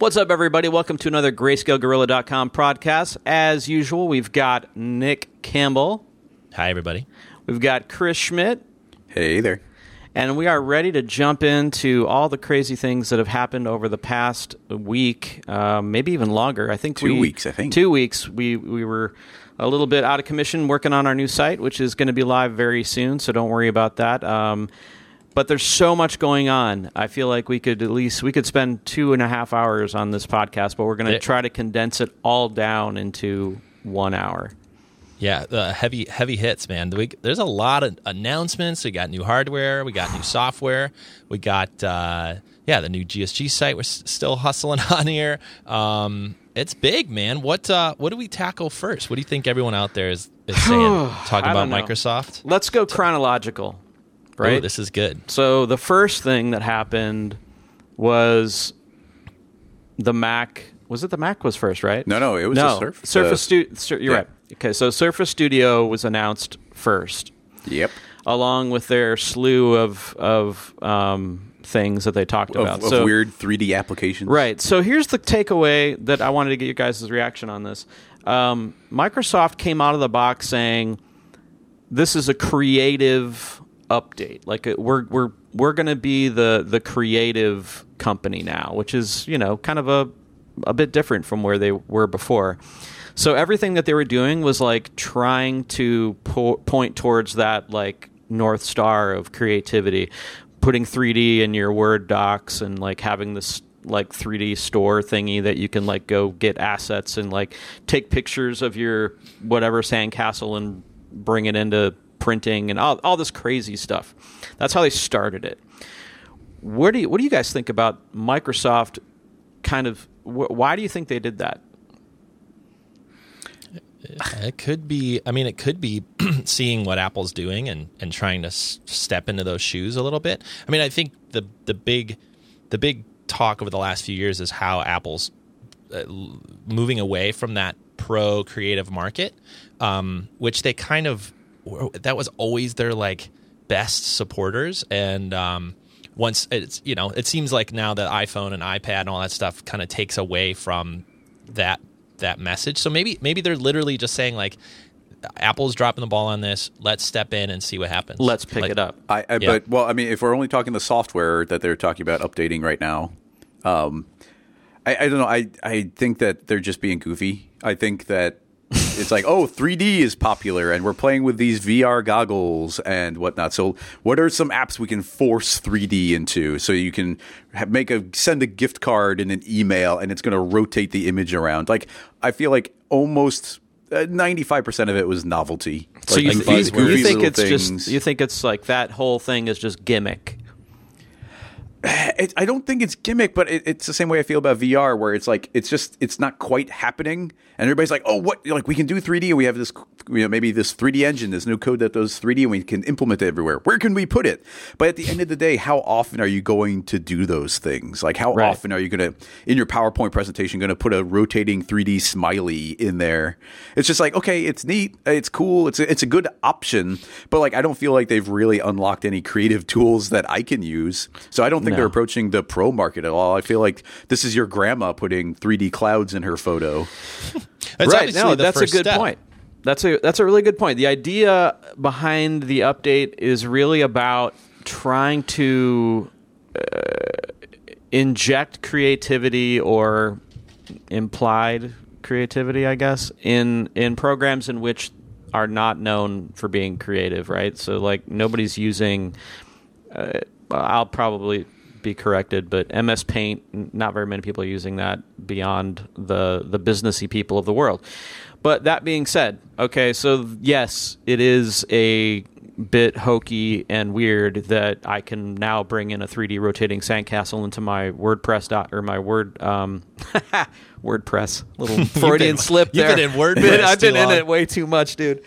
What's up, everybody? Welcome to another GrayscaleGorilla.com podcast. As usual, we've got Nick Campbell, Hi, everybody. we've got Chris Schmidt, Hey there. and we are ready to jump into all the crazy things that have happened over the past week, uh, maybe even longer. I think Two we- weeks, I think. two weeks. We we were a little bit out of commission working on our new site, which is going to be live very soon. So don't worry about that. Um, but there's so much going on. I feel like we could at least we could spend two and a half hours on this podcast, but we're going to try to condense it all down into one hour. Yeah, the heavy heavy hits, man. We, there's a lot of announcements. We got new hardware. We got new software. We got uh, yeah, the new GSG site. We're s- still hustling on here. Um, it's big, man. What uh, what do we tackle first? What do you think everyone out there is, is saying? Talk I about know. Microsoft. Let's go chronological, right? Ooh, this is good. So the first thing that happened was the Mac. Was it the Mac was first, right? No, no, it was no. the Surf- Surface. the- Stu- you're yeah. right. Okay, so Surface Studio was announced first, Yep. along with their slew of of um, things that they talked Of, about. of so, weird 3D applications. Right. So here's the takeaway that I wanted to get you guys' reaction on this. Um, Microsoft came out of the box saying this is a creative update. Like uh, we're we're we're going to be the the creative company now, which is you know kind of a a bit different from where they were before. So everything that they were doing was like trying to po- point towards that like north star of creativity, putting 3D in your Word docs and like having this like 3D store thingy that you can like go get assets and like take pictures of your whatever sandcastle and bring it into printing and all, all this crazy stuff. That's how they started it. Where do you, what do you guys think about Microsoft? Kind of, wh- why do you think they did that? It could be. I mean, it could be seeing what Apple's doing and and trying to s- step into those shoes a little bit. I mean, I think the the big the big talk over the last few years is how Apple's uh, moving away from that pro creative market, um, which they kind of that was always their like best supporters and. Um, once it's you know it seems like now that iphone and ipad and all that stuff kind of takes away from that that message so maybe maybe they're literally just saying like apple's dropping the ball on this let's step in and see what happens Let's pick Like, it up. I, I Yeah. but well, I mean, if we're only talking the software that they're talking about updating right now, um, I, I don't know. I I think that they're just being goofy. I think that it's like, oh, 3D is popular, and we're playing with these VR goggles and whatnot. So, what are some apps we can force 3D into? So you can make a send a gift card in an email, and it's going to rotate the image around. Like, I feel like almost. Uh, ninety-five percent of it was novelty. So Like you, these you, you think it's just you think it's like that whole thing is just gimmick. it, I don't think it's gimmick, but it, it's the same way I feel about VR, where it's like it's just it's not quite happening, and everybody's like, "Oh, what? Like we can do 3D, and we have this, you know, maybe this 3D engine, this new code that does 3D, and we can implement it everywhere. Where can we put it?" But at the end of the day, how often are you going to do those things? Like, how Right. often are you going to, in your PowerPoint presentation, going to put a rotating 3D smiley in there? It's just like, okay, it's neat, it's cool, it's a, it's a good option, but like I don't feel like they've really unlocked any creative tools that I can use. So I don't think No. they're approaching the pro market at all. I feel like this is your grandma putting 3D clouds in her photo. It's right. obviously No, that's a good step. point. That's a that's a really good point. The idea behind the update is really about trying to uh, inject creativity or implied creativity, I guess, in in programs in which are not known for being creative, right? So like nobody's using uh, I'll probably be corrected, but MS Paint, not very many people are using that beyond the the businessy people of the world. But that being said, okay, so yes, it is a bit hokey and weird that I can now bring in a 3D rotating sandcastle into my WordPress dot or my Word um, WordPress little Freudian been- slip you've been in WordPress I've been in long. it way too much, dude.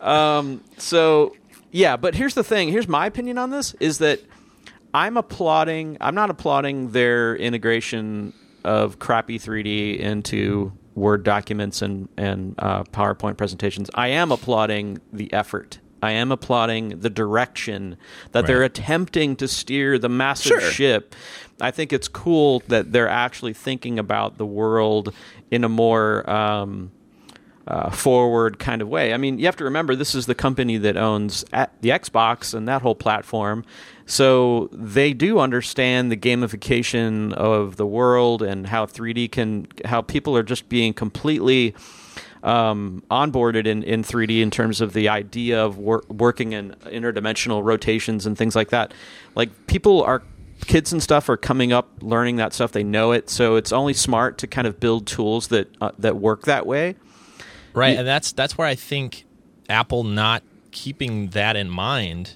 um, so yeah, but here's the thing. Here's my opinion on this: is that I'm applauding. I'm not applauding their integration of crappy 3D into Word documents and and uh, PowerPoint presentations. I am applauding the effort I am applauding the direction that they're attempting to steer the massive Sure. ship. I think it's cool that they're actually thinking about the world in a more um, uh, forward kind of way. I mean, you have to remember this is the company that owns at the Xbox and that whole platform. So they do understand the gamification of the world and how 3D can, how people are just being completely um, onboarded in, in 3D in terms of the idea of wor- working in interdimensional rotations and things like that. Like people are kids and stuff are coming up learning that stuff. They know it, so it's only smart to kind of build tools that uh, that work that way. Right, and that's that's where I think Apple not keeping that in mind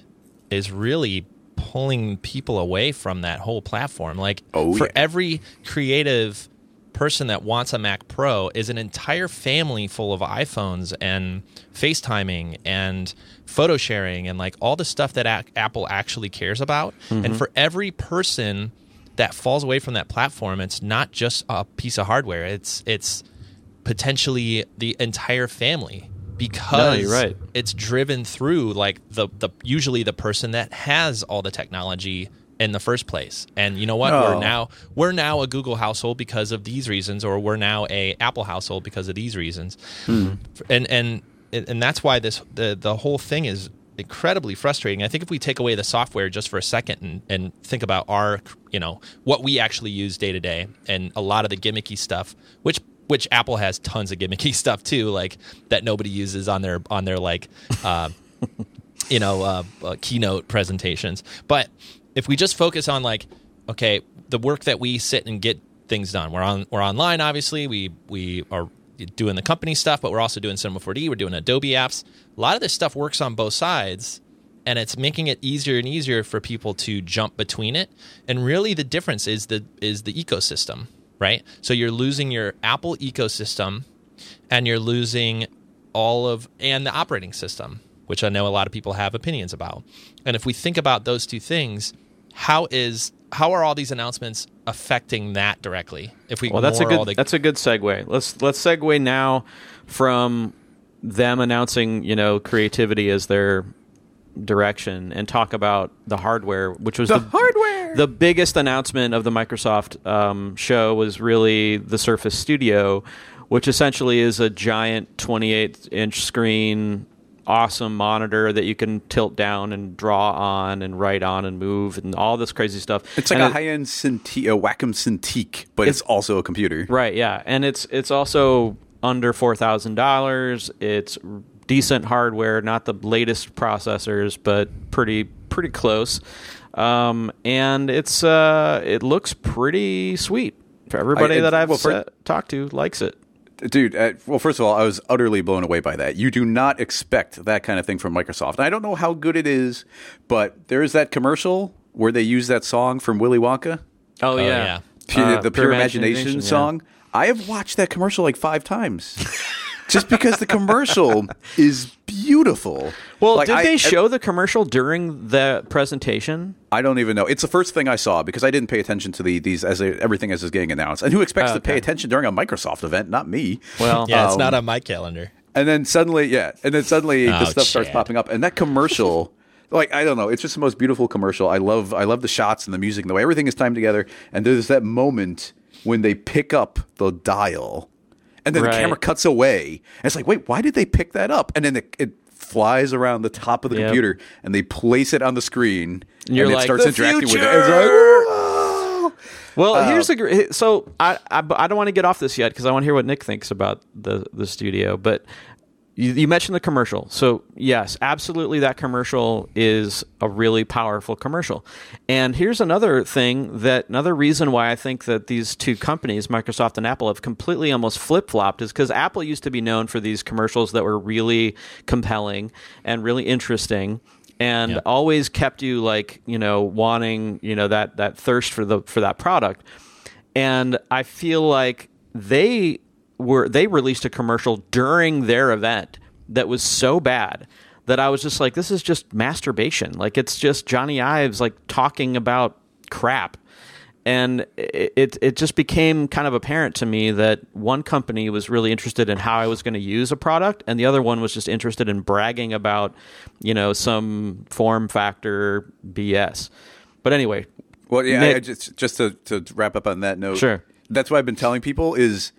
is really pulling people away from that whole platform. Like Oh, for yeah. every creative person that wants a Mac Pro is an entire family full of iPhones and FaceTiming and photo sharing and like all the stuff that a- Apple actually cares about. And mm-hmm. for every person that falls away from that platform, it's not just a piece of hardware. It's it's potentially the entire family because you're right. it's driven through like the the usually the person that has all the technology in the first place. And you know what? Oh. We're now we're now a Google household because of these reasons, or we're now a Apple household because of these reasons. Hmm. And and and that's why this the the whole thing is incredibly frustrating. I think if we take away the software just for a second and, and think about our you know what we actually use day to day and a lot of the gimmicky stuff, which which Apple has tons of gimmicky stuff too, like that nobody uses on their on their like uh, you know uh, uh, keynote presentations. But if we just focus on like okay, the work that we sit and get things done, we're on we're online. Obviously, we we are doing the company stuff, but we're also doing Cinema 4D. We're doing Adobe apps. A lot of this stuff works on both sides. And it's making it easier and easier for people to jump between it. And really, the difference is the is the ecosystem, right? So you're losing your Apple ecosystem, and you're losing all of and the operating system, which I know a lot of people have opinions about. And if we think about those two things, how is how are all these announcements affecting that directly? If we Well, that's a good the, that's a good segue. Let's let's segue now from them announcing you know creativity as their direction and talk about the hardware, which was The the, hardware! The biggest announcement of the Microsoft um, show was really the Surface Studio, which essentially is a giant 28 inch screen. Awesome monitor that you can tilt down and draw on and write on and move and all this crazy stuff. It's like And a it- high end Cintiq, a Wacom Cintiq, but it's, also a computer. Right, yeah, and it's it's also under four thousand dollars. It's decent hardware, not the latest processors, but pretty pretty close. Um, and it's uh, it looks pretty sweet. For everybody I- that I've well, for- sa- talked to likes it. Dude, uh, well, first of all, I was utterly blown away by that. You do not expect that kind of thing from Microsoft. And I don't know how good it is, but there is that commercial where they use that song from Willy Wonka, Oh, yeah. Pure, Uh, the Pure, Imagination, yeah. song. I have watched that commercial like five times. Just because the commercial is beautiful. Well, Like, did I- they I- show the commercial during the presentation? I don't even know. It's the first thing I saw because I didn't pay attention to the these as they, everything as is getting announced. And who expects Oh, to pay attention during a Microsoft event? Not me. Well, yeah, it's um, not on my calendar. And then suddenly, yeah, and then suddenly Oh, the stuff starts popping up, and that commercial, like I don't know, it's just the most beautiful commercial. I love, I love the shots and the music and the way everything is timed together. And there's that moment when they pick up the dial, and then Right. the camera cuts away. And it's like, wait, why did they pick that up? And then it, it flies around the top of the Yep. computer, and they place it on the screen, And and it starts "The interacting with it. It's like, "Oh." Well, here's a gr- so I I, I don't want to get off this yet because I want to hear what Nick thinks about the the studio. But you, you mentioned the commercial, so yes, absolutely, that commercial is a really powerful commercial. And here's another thing that another reason why I think that these two companies, Microsoft and Apple, have completely almost flip flopped is because Apple used to be known for these commercials that were really compelling and really interesting and always kept you like you know wanting you know that that thirst for the for that product. And i feel like they were they released a commercial during their event that was so bad that i was just like this is just masturbation like it's just Jony Ives like talking about crap and it, it just became kind of apparent to me that one company was really interested in how I was going to use a product, and the other one was just interested in bragging about, you know, some form factor BS. But anyway, Well, yeah, Nick- I, just just to, to wrap up on that note. Sure. That's what I've been telling people is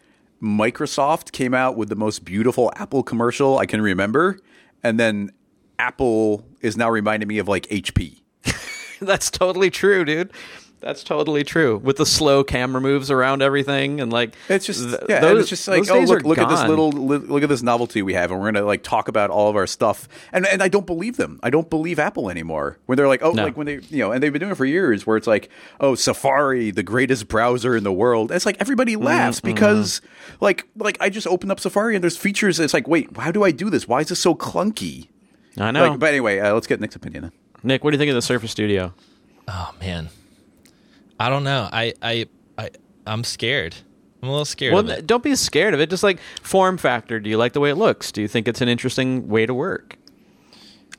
Microsoft came out with the most beautiful Apple commercial I can remember, and then Apple is now reminding me of like HP. That's totally true, dude. That's totally true. With the slow camera moves around everything, and like It's just th- yeah, those- it's just like oh look look at this little look at this novelty we have, and we're gonna like talk about all of our stuff. And and I don't believe them. I don't believe Apple anymore. When they're like oh No. like when they you know and they've been doing it for years, where it's like oh Safari, the greatest browser in the world. It's like everybody Mm-hmm, laughs because like like I just open up Safari and there's features. It's like wait, how do I do this? Why is this so clunky? I know. Like, but anyway, uh, let's get Nick's opinion. Nick, what do you think of the Surface Studio? Oh man, I don't know. I I I I'm scared. I'm a little scared Well, don't be scared of it. Just like form factor. Do you like the way it looks? Do you think it's an interesting way to work?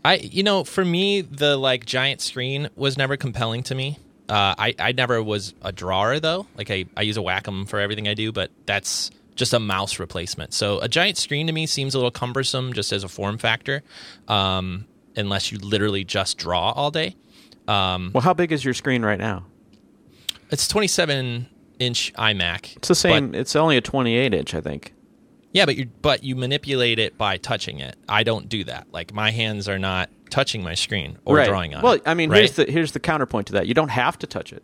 I you know for me the like giant screen was never compelling to me. Uh, I I never was a drawer though. Like I I use a Wacom for everything I do, but that's just a mouse replacement. So a giant screen to me seems a little cumbersome just as a form factor, um, unless you literally just draw all day. Um, Well, how big is your screen right now? It's 27 inch iMac. It's the same. it's only a 28 inch, I think. Yeah, but you but you manipulate it by touching it. I don't do that. Like my hands are not touching my screen or right. drawing on it. Well, it. I mean, right? here's the here's the counterpoint to that. You don't have to touch it.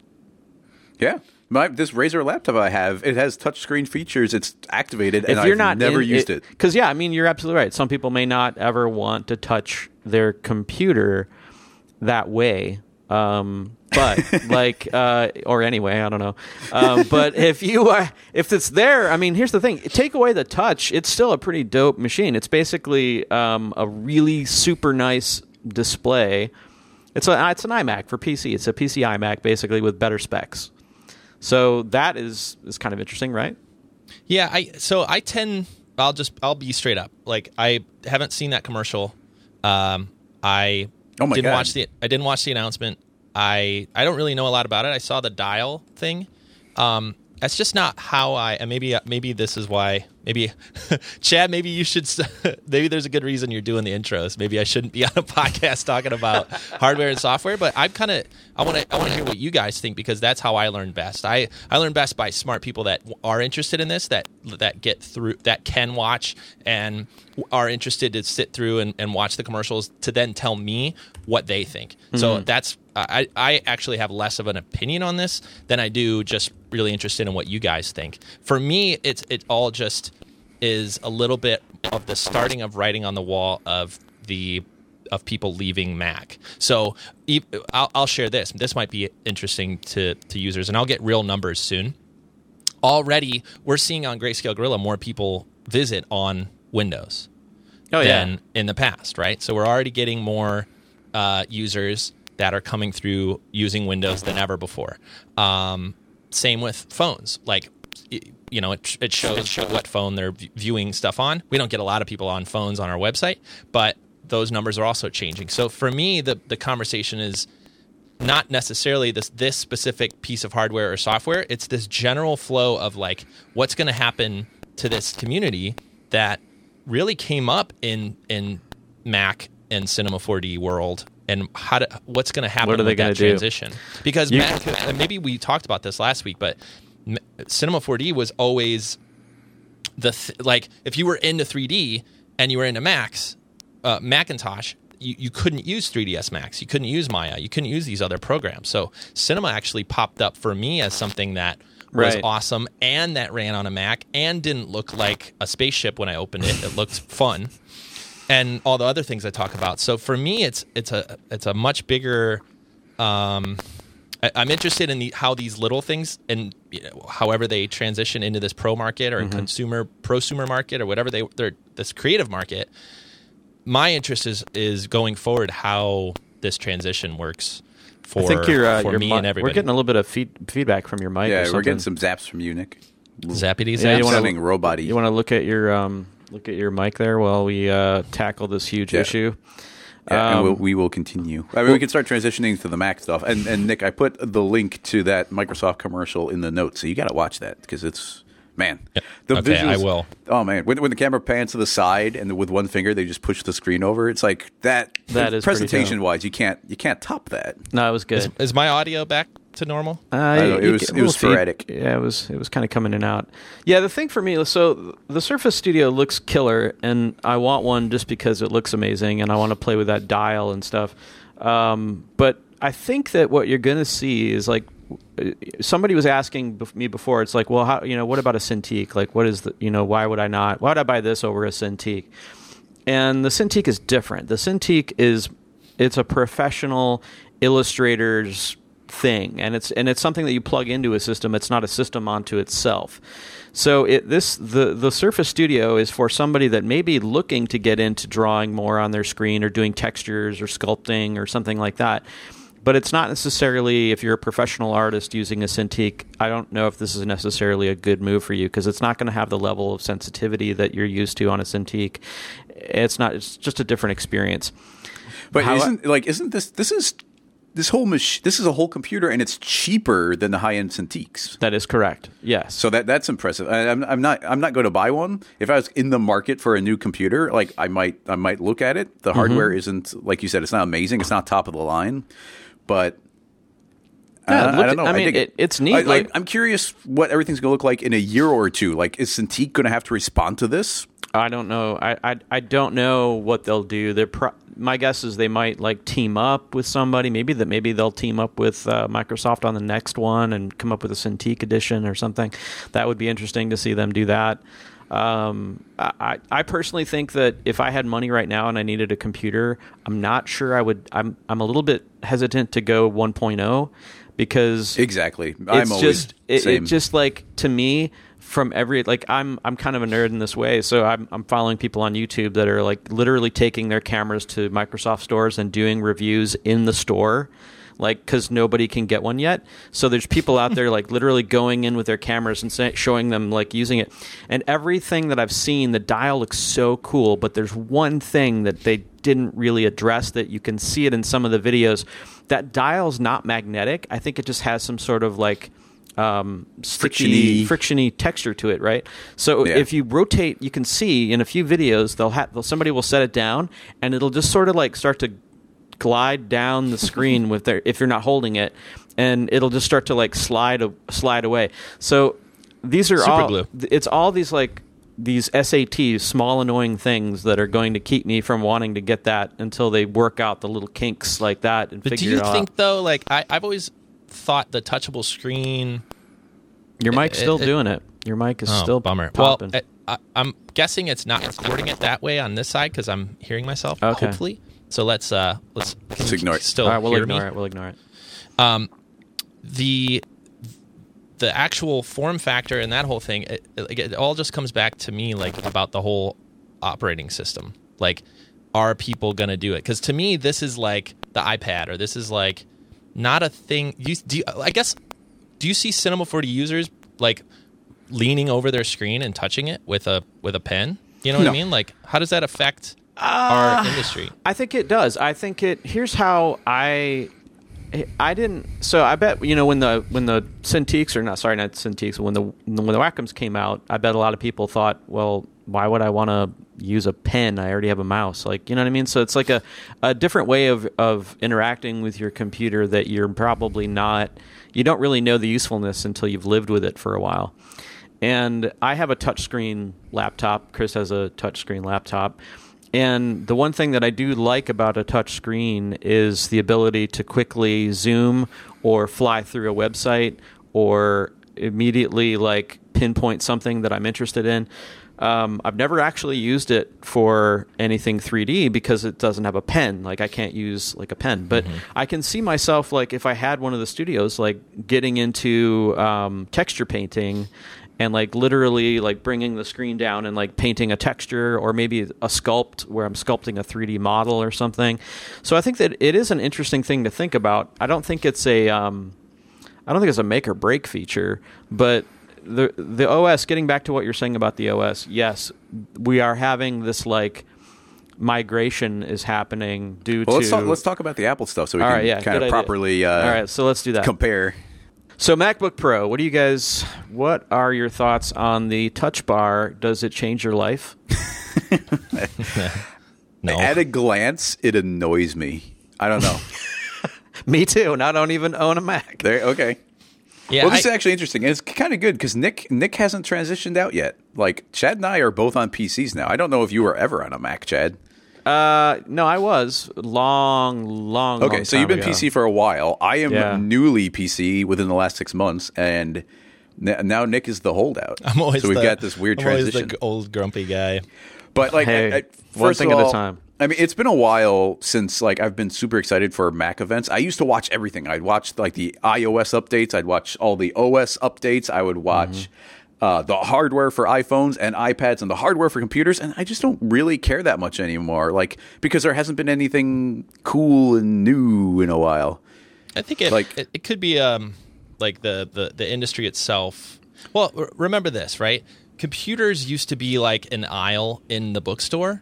Yeah. My, this Razer laptop I have, it has touchscreen features. It's activated, and if you're I've not never in- used it. because yeah, I mean, you're absolutely right. Some people may not ever want to touch their computer that way. Um, but like, uh, or anyway, I don't know. Um, but if you are, if it's there, I mean, here's the thing: take away the touch, it's still a pretty dope machine. It's basically um, a really super nice display. It's a it's an iMac for PC. It's a PC iMac basically with better specs. So that is is kind of interesting, right? Yeah, I so I tend I'll just I'll be straight up. Like I haven't seen that commercial. Um I Oh my didn't God. watch the I didn't watch the announcement. I I don't really know a lot about it. I saw the dial thing. Um that's just not how I and maybe maybe this is why maybe Chad maybe you should maybe there's a good reason you're doing the intros. Maybe I shouldn't be on a podcast talking about hardware and software, but I'm kind of I want to I want to hear what you guys think because that's how I learn best. I I learn best by smart people that are interested in this that that get through that can watch and are interested to sit through and, and watch the commercials to then tell me what they think. So that's I, I actually have less of an opinion on this than I do just really interested in what you guys think. For me, it's it all just is a little bit of the starting of writing on the wall of the of people leaving Mac. So I'll, I'll share this. This might be interesting to to users, and I'll get real numbers soon. Already, we're seeing on Grayscale Gorilla more people visit on Windows Oh than in the past, right? So we're already getting more uh, users that are coming through using Windows than ever before. Um, same with phones. Like, you know, it, it shows what phone they're viewing stuff on. We don't get a lot of people on phones on our website, but those numbers are also changing. So for me, the the conversation is not necessarily this this specific piece of hardware or software. It's this general flow of like what's going to happen to this community that really came up in in Mac and Cinema 4D world, and how to, what's going to happen What are they with that do? transition? Because You- maybe we talked about this last week, but Cinema 4D was always the th- like if you were into 3D and you were into Macs, uh, Macintosh, you, you couldn't use 3ds Max, you couldn't use Maya, you couldn't use these other programs. So Cinema actually popped up for me as something that was Right. awesome and that ran on a Mac and didn't look like a spaceship when I opened it. It looked fun. And all the other things I talk about. So for me, it's it's a it's a much bigger um, I- I'm interested in the, how these little things and you know, however they transition into this pro market or consumer prosumer market or whatever they they're this creative market. My interest is is going forward how this transition works for, I think you're, uh, for your me mi- and everybody. We're getting a little bit of feed, feedback from your mic. or Yeah, we're getting some zaps from you, Nick. zappity Yeah, zaps. you wanna- Sounding robot You want to look at your um, look at your mic there while we uh, tackle this huge Yeah. issue. Yeah, and Um, we'll, we will continue. I mean, we can start transitioning to the Mac stuff. And and Nick, I put the link to that Microsoft commercial in the notes, so you got to watch that because it's man. The Okay, I will. Oh man, when, when the camera pans to the side and with one finger they just push the screen over, it's like that. That is presentation wise, you can't you can't top that. No, it was good. Is my audio back to normal? Uh, don't know, it you was- it was we'll see. sporadic. Yeah, it was it was kind of coming in and out. Yeah, the thing for me, so the Surface Studio looks killer, and I want one just because it looks amazing, and I want to play with that dial and stuff. Um, but I think that what you're going to see is like somebody was asking me before. It's like, well, how you know, what about a Cintiq? Like, what is the you know, why would I not? Why would I buy this over a Cintiq? and the Cintiq is different. The Cintiq is it's a professional illustrator's thing, and it's and it's something that you plug into a system. It's not a system onto itself. So it this the the Surface Studio is for somebody that may be looking to get into drawing more on their screen or doing textures or sculpting or something like that. But it's not necessarily if you're a professional artist using a Cintiq. I don't know if this is necessarily a good move for you because it's not going to have the level of sensitivity that you're used to on a Cintiq. It's not. It's just a different experience. But How- isn't like isn't this this is this whole mach- this is a whole computer and it's cheaper than the high end Cintiqs. That is correct. Yes. So that that's impressive. I, I'm, I'm not I'm not going to buy one. If I was in the market for a new computer, like I might I might look at it. The hardware Mm-hmm. isn't like you said. It's not amazing. It's not top of the line, but. Yeah, uh, look I don't know. I mean, it- it's neat, I, like- I'm curious what everything's going to look like in a year or two. Like, is Cintiq going to have to respond to this? I don't know. I, I I don't know what they'll do. They're pro- my guess is they might like team up with somebody. Maybe that maybe they'll team up with uh, Microsoft on the next one and come up with a Cintiq edition or something. That would be interesting to see them do that. Um, I I personally think that if I had money right now and I needed a computer, I'm not sure I would. I'm I'm a little bit hesitant to go 1.0 because Exactly. I'm always just it, it just like to me from every like I'm I'm kind of a nerd in this way, so I'm I'm following people on YouTube that are like literally taking their cameras to Microsoft stores and doing reviews in the store. Like, because nobody can get one yet, so there's people out there like literally going in with their cameras and say, showing them like using it, and everything that I've seen, the dial looks so cool. But there's one thing that they didn't really address that you can see it in some of the videos. That dial's not magnetic. I think it just has some sort of like um, sticky, Frictiony. frictiony texture to it, right? So Yeah. if you rotate, you can see in a few videos they'll have somebody will set it down and it'll just sort of like start to glide down the screen with their if you're not holding it, and it'll just start to like slide a, slide away. So these are Super all glue. it's all these like these SATs, small annoying things that are going to keep me from wanting to get that until they work out the little kinks like that and But do figure you it all think out. though, like I, I've always thought the touchable screen Your eh, mic's it- still it- doing it. Your mic is Oh, still bummer. popping. Well, I, I'm guessing it's not recording it that way on this side because I'm hearing myself. Okay. Hopefully, so let's uh let's, Let's ignore it. Still all right, we'll hear ignore me. it. We'll ignore it. the the actual form factor and that whole thing it, it, it all just comes back to me like about the whole operating system like are people going to do it because to me this is like the ipad or this is like not a thing you, do you, i guess do you see cinema 4D users like leaning over their screen and touching it with a with a pen you know what No. i mean like how does that affect our uh, industry I think it does. I think it. Here's how I. I didn't. So I bet you know when the when the Cintiqs or not sorry not Cintiqs when the when the Wacom's came out, I bet a lot of people thought, well, why would I want to use a pen? I already have a mouse. Like you know what I mean. So it's like a a different way of of interacting with your computer that you're probably not. You don't really know the usefulness until you've lived with it for a while. And I have a touchscreen laptop. Chris has a touchscreen laptop. And the one thing that I do like about a touch screen is the ability to quickly zoom or fly through a website or immediately like pinpoint something that I'm interested in. Um, I've never actually used it for anything 3D because it doesn't have a pen. Like I can't use like a pen, but I can see myself like if I had one of the studios, like getting into um, texture painting and like literally like bringing the screen down and like painting a texture or maybe a sculpt where I'm sculpting a 3D model or something. So I think that it is an interesting thing to think about. I don't think it's a um, I don't think it's a make or break feature, but the the OS getting back to what you're saying about the OS, yes, we are having this like migration is happening due Well, let's to. talk, let's talk about the Apple stuff so we All can right, yeah, kind of idea. properly uh, All right, so let's do that. compare. So MacBook Pro, what do you guys? What are your thoughts on the Touch Bar? Does it change your life? No. At a glance, it annoys me. I don't know. Me too. And I don't even own a Mac. there, okay. yeah, well, this I- is actually interesting. It's kind of good because Nick Nick hasn't transitioned out yet. Like Chad and I are both on PCs now. I don't know if you were ever on a Mac, Chad. Uh, no, I was long, long. Okay, long so you've been ago. PC for a while. I am Yeah. newly PC within the last six months, and n- now Nick is the holdout. I'm always so we've the- got this weird I'm always transition. the old grumpy guy. But like, Hey, I, I, one first thing of at a all, time. I mean, it's been a while since like I've been super excited for Mac events. I used to watch everything. I'd watch like the iOS updates. I'd watch all the OS updates. I would watch Mm-hmm. Uh, the hardware for iPhones and iPads and the hardware for computers. And I just don't really care that much anymore. Like because there hasn't been anything cool and new in a while. I think it Like- it, it could be um like the, the the industry itself. Well, r- remember this, right? Computers used to be like an aisle in the bookstore.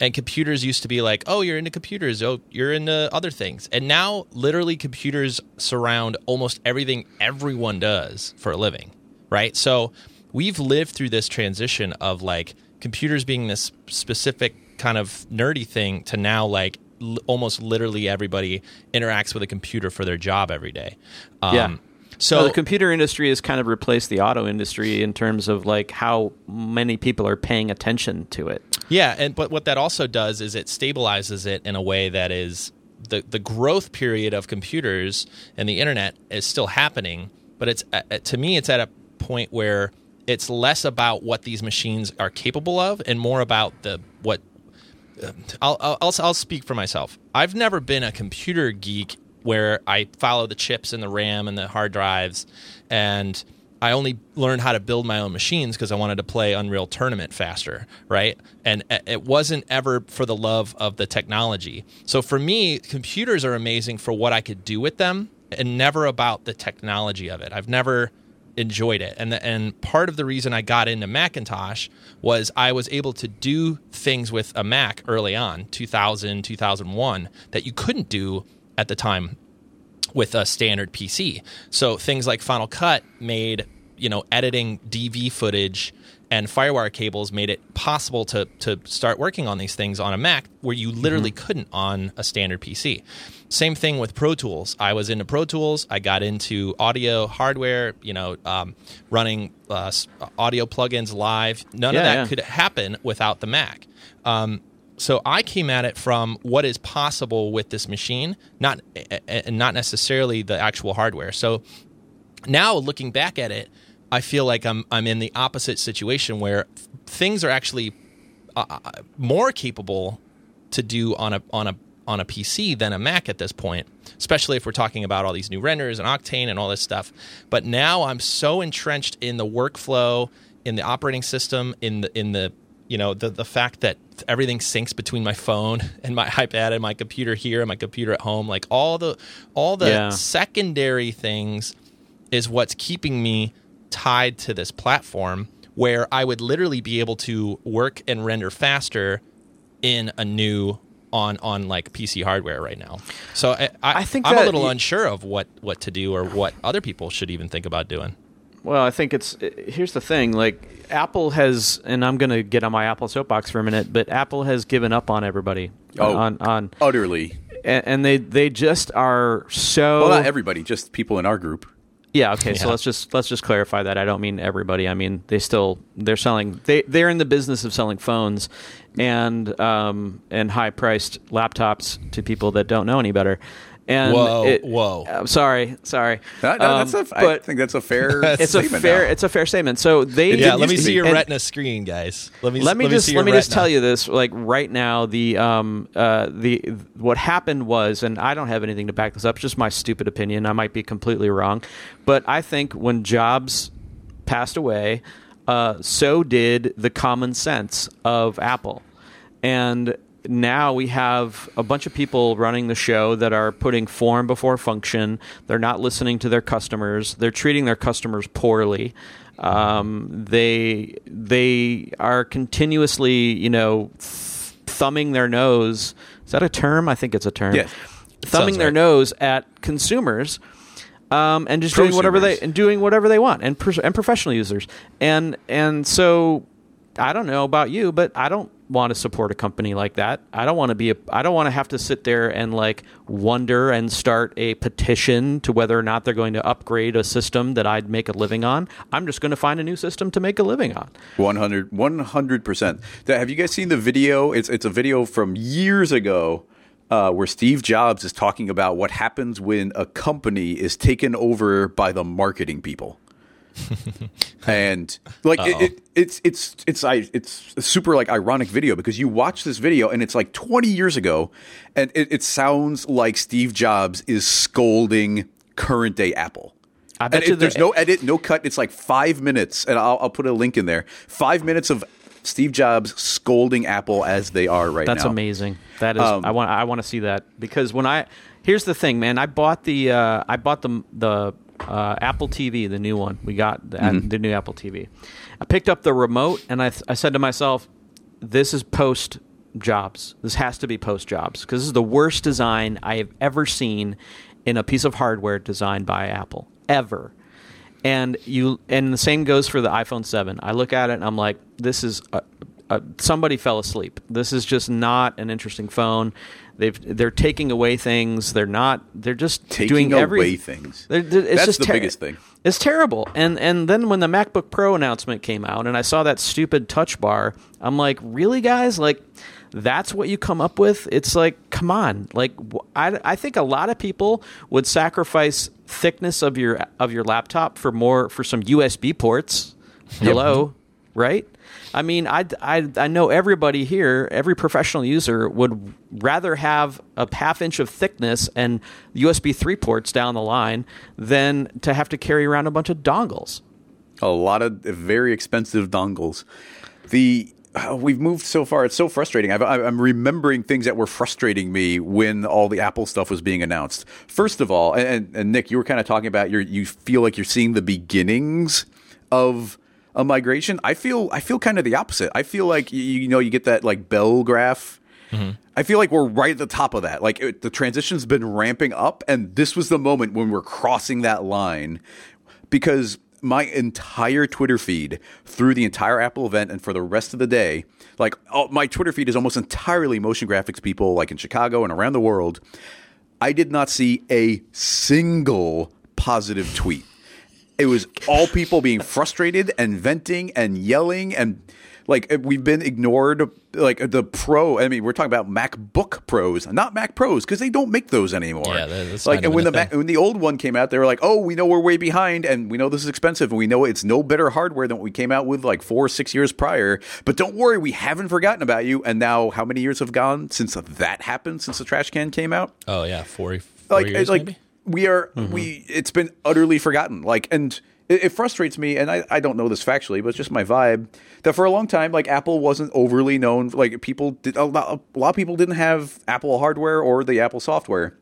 And computers used to be like, oh, you're into computers. Oh, you're into other things. And now, literally, computers surround almost everything everyone does for a living, right? So we've lived through this transition of like computers being this specific kind of nerdy thing to now like l- almost literally everybody interacts with a computer for their job every day. Um, Yeah. So So the computer industry has kind of replaced the auto industry in terms of like how many people are paying attention to it. Yeah, and but what that also does is it stabilizes it in a way that is the the growth period of computers and the internet is still happening, but it's uh, to me it's at a point where it's less about what these machines are capable of and more about the what uh, I'll, I'll I'll speak for myself. I've never been a computer geek where I follow the chips and the RAM and the hard drives and I only learned how to build my own machines because I wanted to play Unreal Tournament faster, right? And it wasn't ever for the love of the technology. So for me, computers are amazing for what I could do with them and never about the technology of it. I've never enjoyed it. And the, and part of the reason I got into Macintosh was I was able to do things with a Mac early on, 2000, 2001 that you couldn't do at the time with a standard PC. So things like Final Cut made, you know, editing DV footage and FireWire cables made it possible to to start working on these things on a Mac where you literally couldn't on a standard PC. Same thing with Pro Tools. I was into Pro Tools. I got into audio hardware, you know, um, running uh, audio plugins live. None Yeah, of that yeah. could happen without the Mac. Um, so I came at it from what is possible with this machine, not and not necessarily the actual hardware. So now looking back at it, I feel like I'm I'm in the opposite situation where things are actually uh, uh, more capable to do on a on a on a PC than a Mac at this point, especially if we're talking about all these new renders and Octane and all this stuff. But now I'm so entrenched in the workflow, in the operating system, in the in the you know the the fact that everything syncs between my phone and my iPad and my computer here and my computer at home, like all the all the Yeah. secondary things is what's keeping me tied to this platform where I would literally be able to work and render faster in a new on on like PC hardware right now. So I, I, I think I'm a little y- unsure of what what to do or what other people should even think about doing. Well, I think it's here's the thing. Like Apple has, and I'm going to get on my Apple soapbox for a minute, but Apple has given up on everybody. Oh. on on, Utterly. and, and they they just are so. Well, not everybody, just people in our group. Yeah. Okay. So let's just let's just clarify that. I don't mean everybody. I mean they still they're selling they they're in the business of selling phones and um and high priced laptops to people that don't know any better. And Whoa, it- whoa. I'm sorry, sorry. That- that- Um, that's a, I but think that's a fair it's a statement fair now. it's a fair statement. So they Yeah, let me see your retina screen, guys. Let me let me just see let your me just tell you this like right now the um uh the what happened was and I don't have anything to back this up it's just my stupid opinion I might be completely wrong but I think when Jobs passed away uh so did the common sense of Apple and now we have a bunch of people running the show that are putting form before function. They're not listening to their customers. They're treating their customers poorly. Um, they they are continuously, you know, thumbing their nose. Is that a term? I think it's a term. Yes. thumbing Sounds their right. nose at consumers. Um, and just doing whatever they and doing whatever they want, and pers- and professional users, and and so I don't know about you, but I don't want to support a company like that. I don't want to be a I don't want to have to sit there and like wonder and start a petition to whether or not they're going to upgrade a system that I'd make a living on. I'm just going to find a new system to make a living on. 100 100%. Have you guys seen the video? It's it's a video from years ago uh, where Steve Jobs is talking about what happens when a company is taken over by the marketing people. And like it, it, it's it's it's I it's a super like ironic video because you watch this video and it's like 20 years ago and it, it sounds like Steve Jobs is scolding current day Apple. I bet And you it, there's no edit, no cut. It's like five minutes, and I'll, I'll put a link in there. Five minutes of Steve Jobs scolding Apple as they are right That's now. That's amazing. That is, Um, I want, I want to see that because when I here's the thing, man, I bought the, uh, I bought the the uh, Apple TV, the new one. We got the, Mm-hmm. the new Apple TV. I picked up the remote and I, I said to myself, this is post Jobs. This has to be post Jobs because this is the worst design I have ever seen in a piece of hardware designed by Apple ever and you and the same goes for the iPhone 7. I look at it and I'm like this is a, a, somebody fell asleep. This is just not an interesting phone. They've they're taking away things. They're not they're just Taking doing away things. They're- they're- it's That's just the ter- biggest thing. It's terrible. And and then when the MacBook Pro announcement came out and I saw that stupid touch bar, I'm like, "Really guys? Like that's what you come up with? It's like, come on. Like I, I think a lot of people would sacrifice thickness of your of your laptop for more for some USB ports. Hello, right? I mean, I, I, I know everybody here, every professional user would rather have a half inch of thickness and USB 3 ports down the line than to have to carry around a bunch of dongles. A lot of very expensive dongles. The uh, we've moved so far. It's so frustrating. I've, I'm remembering things that were frustrating me when all the Apple stuff was being announced. First of all, and, and Nick, you were kind of talking about your you feel like you're seeing the beginnings of a migration. I feel I feel kind of the opposite. I feel like you, you know you get that like bell graph. Mm-hmm. I feel like we're right at the top of that. Like it, the transition's been ramping up, and this was the moment when we're crossing that line because my entire Twitter feed through the entire Apple event and for the rest of the day, like all, my Twitter feed is almost entirely motion graphics people, like in Chicago and around the world. I did not see a single positive tweet. It was all people being frustrated and venting and yelling and like uh, we've been ignored. Like the Pro, I mean, we're talking about MacBook Pros, not Mac Pros, because they don't make those anymore. Yeah, that's like and when the Mac, when the old one came out, they were like, "Oh, we know we're way behind, and we know this is expensive, and we know it's no better hardware than what we came out with like four or six years prior." But don't worry, we haven't forgotten about you. And now, how many years have gone since that happened? Since the trash can came out? Oh yeah, four, four like years like maybe. We are mm-hmm. we it's been utterly forgotten. Like and it, it frustrates me and I, I don't know this factually but it's just my vibe that for a long time like apple wasn't overly known. Like people did a lot, a lot of people didn't have apple hardware or the apple software.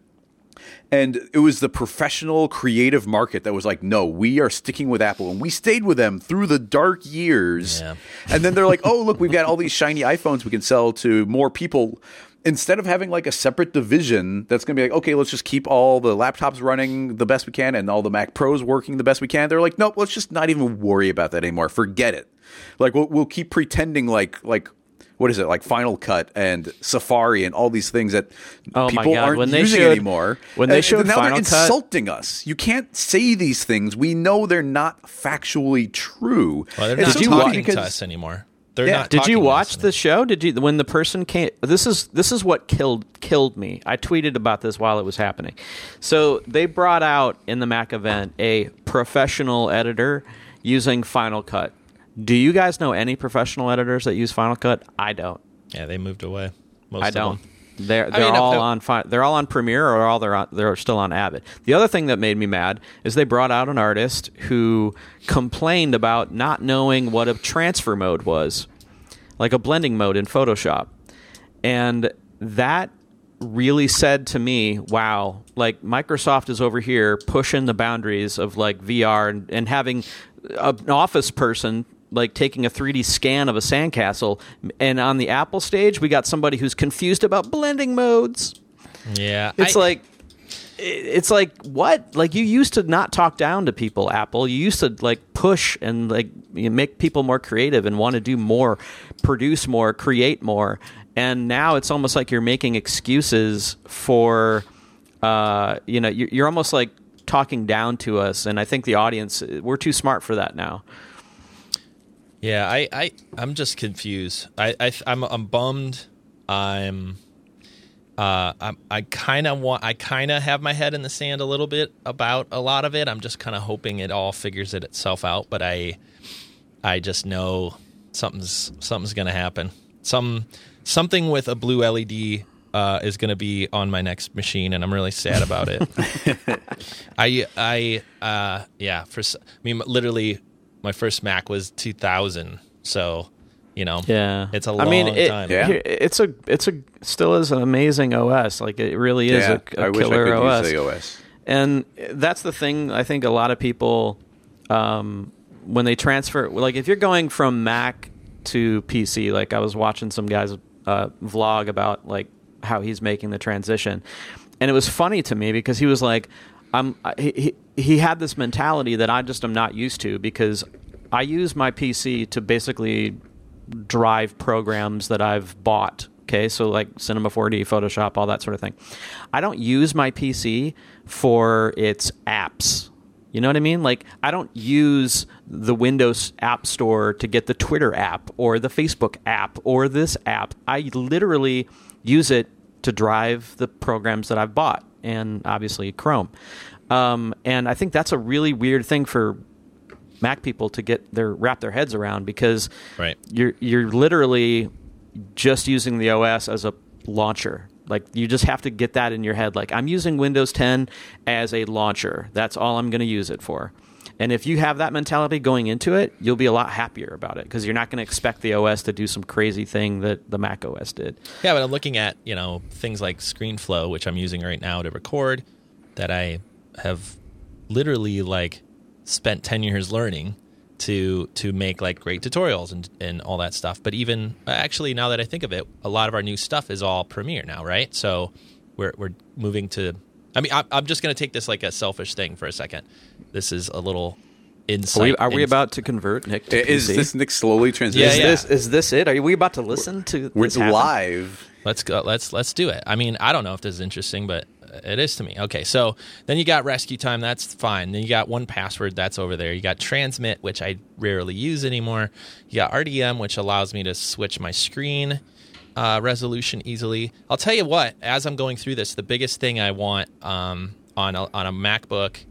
And it was the professional creative market that was like no we are sticking with apple. And we stayed with them through the dark years. Yeah. and then they're like oh look we've got all these shiny iphones we can sell to more people instead of having like a separate division that's going to be like okay let's just keep all the laptops running the best we can and all the mac pros working the best we can they're like nope let's just not even worry about that anymore forget it like we'll, we'll keep pretending like like what is it like Final Cut and Safari and all these things that Oh my people God, aren't when they using showed- anymore. when they And showed now Final they're Cut- insulting us. You can't say these things. We know they're not factually true. Well, they're It's not so talking because- to us anymore. They're Yeah. not. Did you watch the show? Did you when the person came? This is this is what killed killed me. I tweeted about this while it was happening. So they brought out in the Mac event a professional editor using Final Cut. Do you guys know any professional editors that use Final Cut? I don't. Yeah, they moved away. Most I of don't. them. They're they're mean, all on fi- they're all on Premiere or all they're on, they're still on Avid. The other thing that made me mad is they brought out an artist who complained about not knowing what a transfer mode was, like a blending mode in Photoshop, and that really said to me, "Wow, like Microsoft is over here pushing the boundaries of like VR and, and having an office person." Like taking a 3D scan of a sandcastle, and on the Apple stage, we got somebody who's confused about blending modes. Yeah, It's I- like it's like what? Like you used to not talk down to people apple. You used to like push and like you make people more creative and want to do more produce more create more. And now it's almost like you're making excuses for uh you know you're, you're almost like talking down to us. And i think the audience we're too smart for that now Yeah, I, I, I'm just confused. I, I, I'm, I'm bummed. I'm, uh, I'm, I kind of want, I kind of have my head in the sand a little bit about a lot of it. I'm just kind of hoping it all figures it itself out. But I, I just know something's, something's gonna happen. Some, something with a blue LED. Uh, is going to be on my next machine, and I'm really sad about it. I, I, uh, yeah. For, I mean, literally, my first Mac was 2000, so you know, yeah it's a i long mean it, time. Yeah. it's a it's a still is an amazing os like it really is yeah, a, a I wish I killer could os use the OS. and that's the thing i think a lot of people um, when they transfer like if you're going from mac to pc like i was watching some guys uh, vlog about like how he's making the transition and it was funny to me because he was like i'm he, he, he had this mentality that i just am not used to because i use my pc to basically drive programs that I've bought. Okay, so like Cinema 4D, Photoshop, all that sort of thing. I don't use my PC for its apps. You know what I mean? Like I don't use the Windows App Store to get the Twitter app or the Facebook app or this app. I literally use it to drive the programs that I've bought and obviously Chrome. Um, and I think that's a really weird thing for Mac people to get their wrap their heads around because Right. you're you're literally just using the OS as a launcher. Like you just have to get that in your head. Like I'm using Windows 10 as a launcher. That's all I'm going to use it for. And if you have that mentality going into it, you'll be a lot happier about it because you're not going to expect the OS to do some crazy thing that the Mac OS did. Yeah, but I'm looking at you know things like ScreenFlow, which I'm using right now to record, that I have literally like spent ten years learning to to make like great tutorials and and all that stuff. But even actually, now that I think of it, a lot of our new stuff is all Premiere now, right? So we're we're moving to. I mean, I'm, I'm just going to take this like a selfish thing for a second. This is a little Are insight. we, are we into- about to convert Nick to Is PC? this Nick slowly Yeah, transitioning? is yeah. this is this it? Are we about to listen to We're this happen? live. Let's go. Let's let's do it. I mean, I don't know if this is interesting, but it is to me. Okay, so then you got RescueTime. That's fine. Then you got 1Password. That's over there. You got transmit, which I rarely use anymore. You got RDM, which allows me to switch my screen uh, resolution easily. I'll tell you what. As I'm going through this, the biggest thing I want um, on a, on a MacBook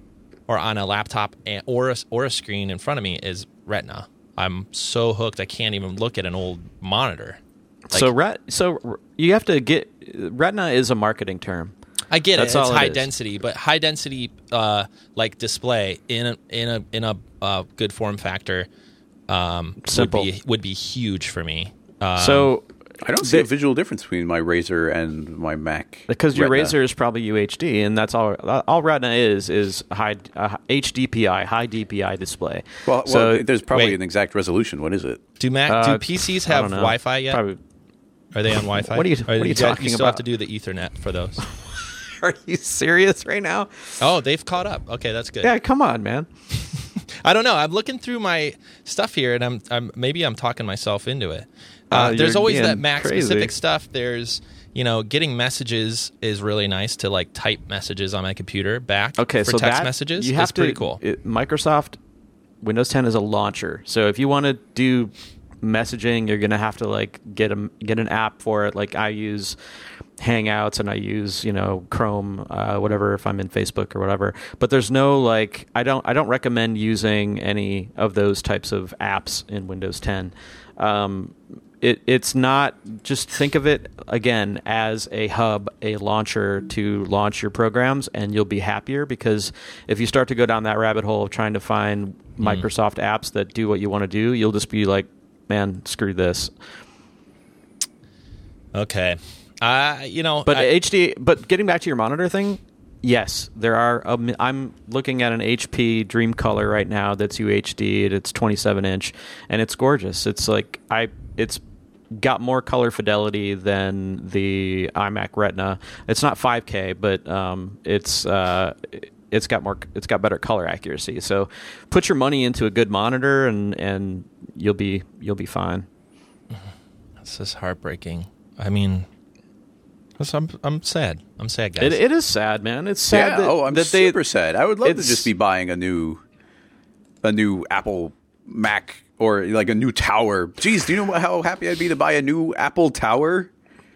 or on a laptop or a, or a screen in front of me is Retina. I'm so hooked. I can't even look at an old monitor. Like- so ret- so you have to get Retina is a marketing term. I get That's it. It's all it high density, but high density uh, like display in a in a in a uh, good form factor um, Simple. would be would be huge for me. Um, so I don't see the- a visual difference between my Razer and my Mac. because your Retina. Razer is probably UHD, and that's all. All Retina is is high uh, HDPI, high DPI display. Well, well so there's probably wait. an exact resolution. What is it? do Mac uh, do PCs have. Wi-Fi yet? Probably, Are they on Wi-Fi? What are you- Or what are you got- talking You still have about? to do the Ethernet for those. are you serious right now? oh, they've caught up. Okay, that's good. Yeah, come on, man. I don't know. I'm looking through my stuff here, and I'm, I'm maybe I'm talking myself into it. Uh, Uh, there's always that Mac crazy. specific stuff. There's you know getting messages is really nice to like type messages on my computer back. Okay, for so text that messages. you have to. pretty cool. it- Microsoft Windows 10 is a launcher, so if you want to do messaging, you're gonna have to like get a get an app for it. Like I use Hangouts and I use you know Chrome, uh, whatever if I'm in Facebook or whatever. But there's no like I don't I don't recommend using any of those types of apps in Windows 10. Um, it, it's not just think of it again as a hub, a launcher to launch your programs, and you'll be happier because if you start to go down that rabbit hole of trying to find Microsoft apps that do what you want to do, you'll just be like, man, screw this. Okay. Uh, you know, But I- HD, but getting back to your monitor thing, Yes, there are. Um, I'm looking at an HP DreamColor right now that's UHD. It's 27 inch, and it's gorgeous. It's like I. It's got more color fidelity than the iMac Retina. It's not 5K, but um, it's uh, it's got more. It's got better color accuracy. So, put your money into a good monitor, and and you'll be you'll be fine. This is heartbreaking. I mean, I'm I'm sad. I'm sad, guys. It, it is sad, man. It's sad yeah. that, oh, I'm that they super sad. I would love to just be buying a new, a new Apple Mac or like a new tower. Jeez, do you know how happy I'd be to buy a new Apple tower?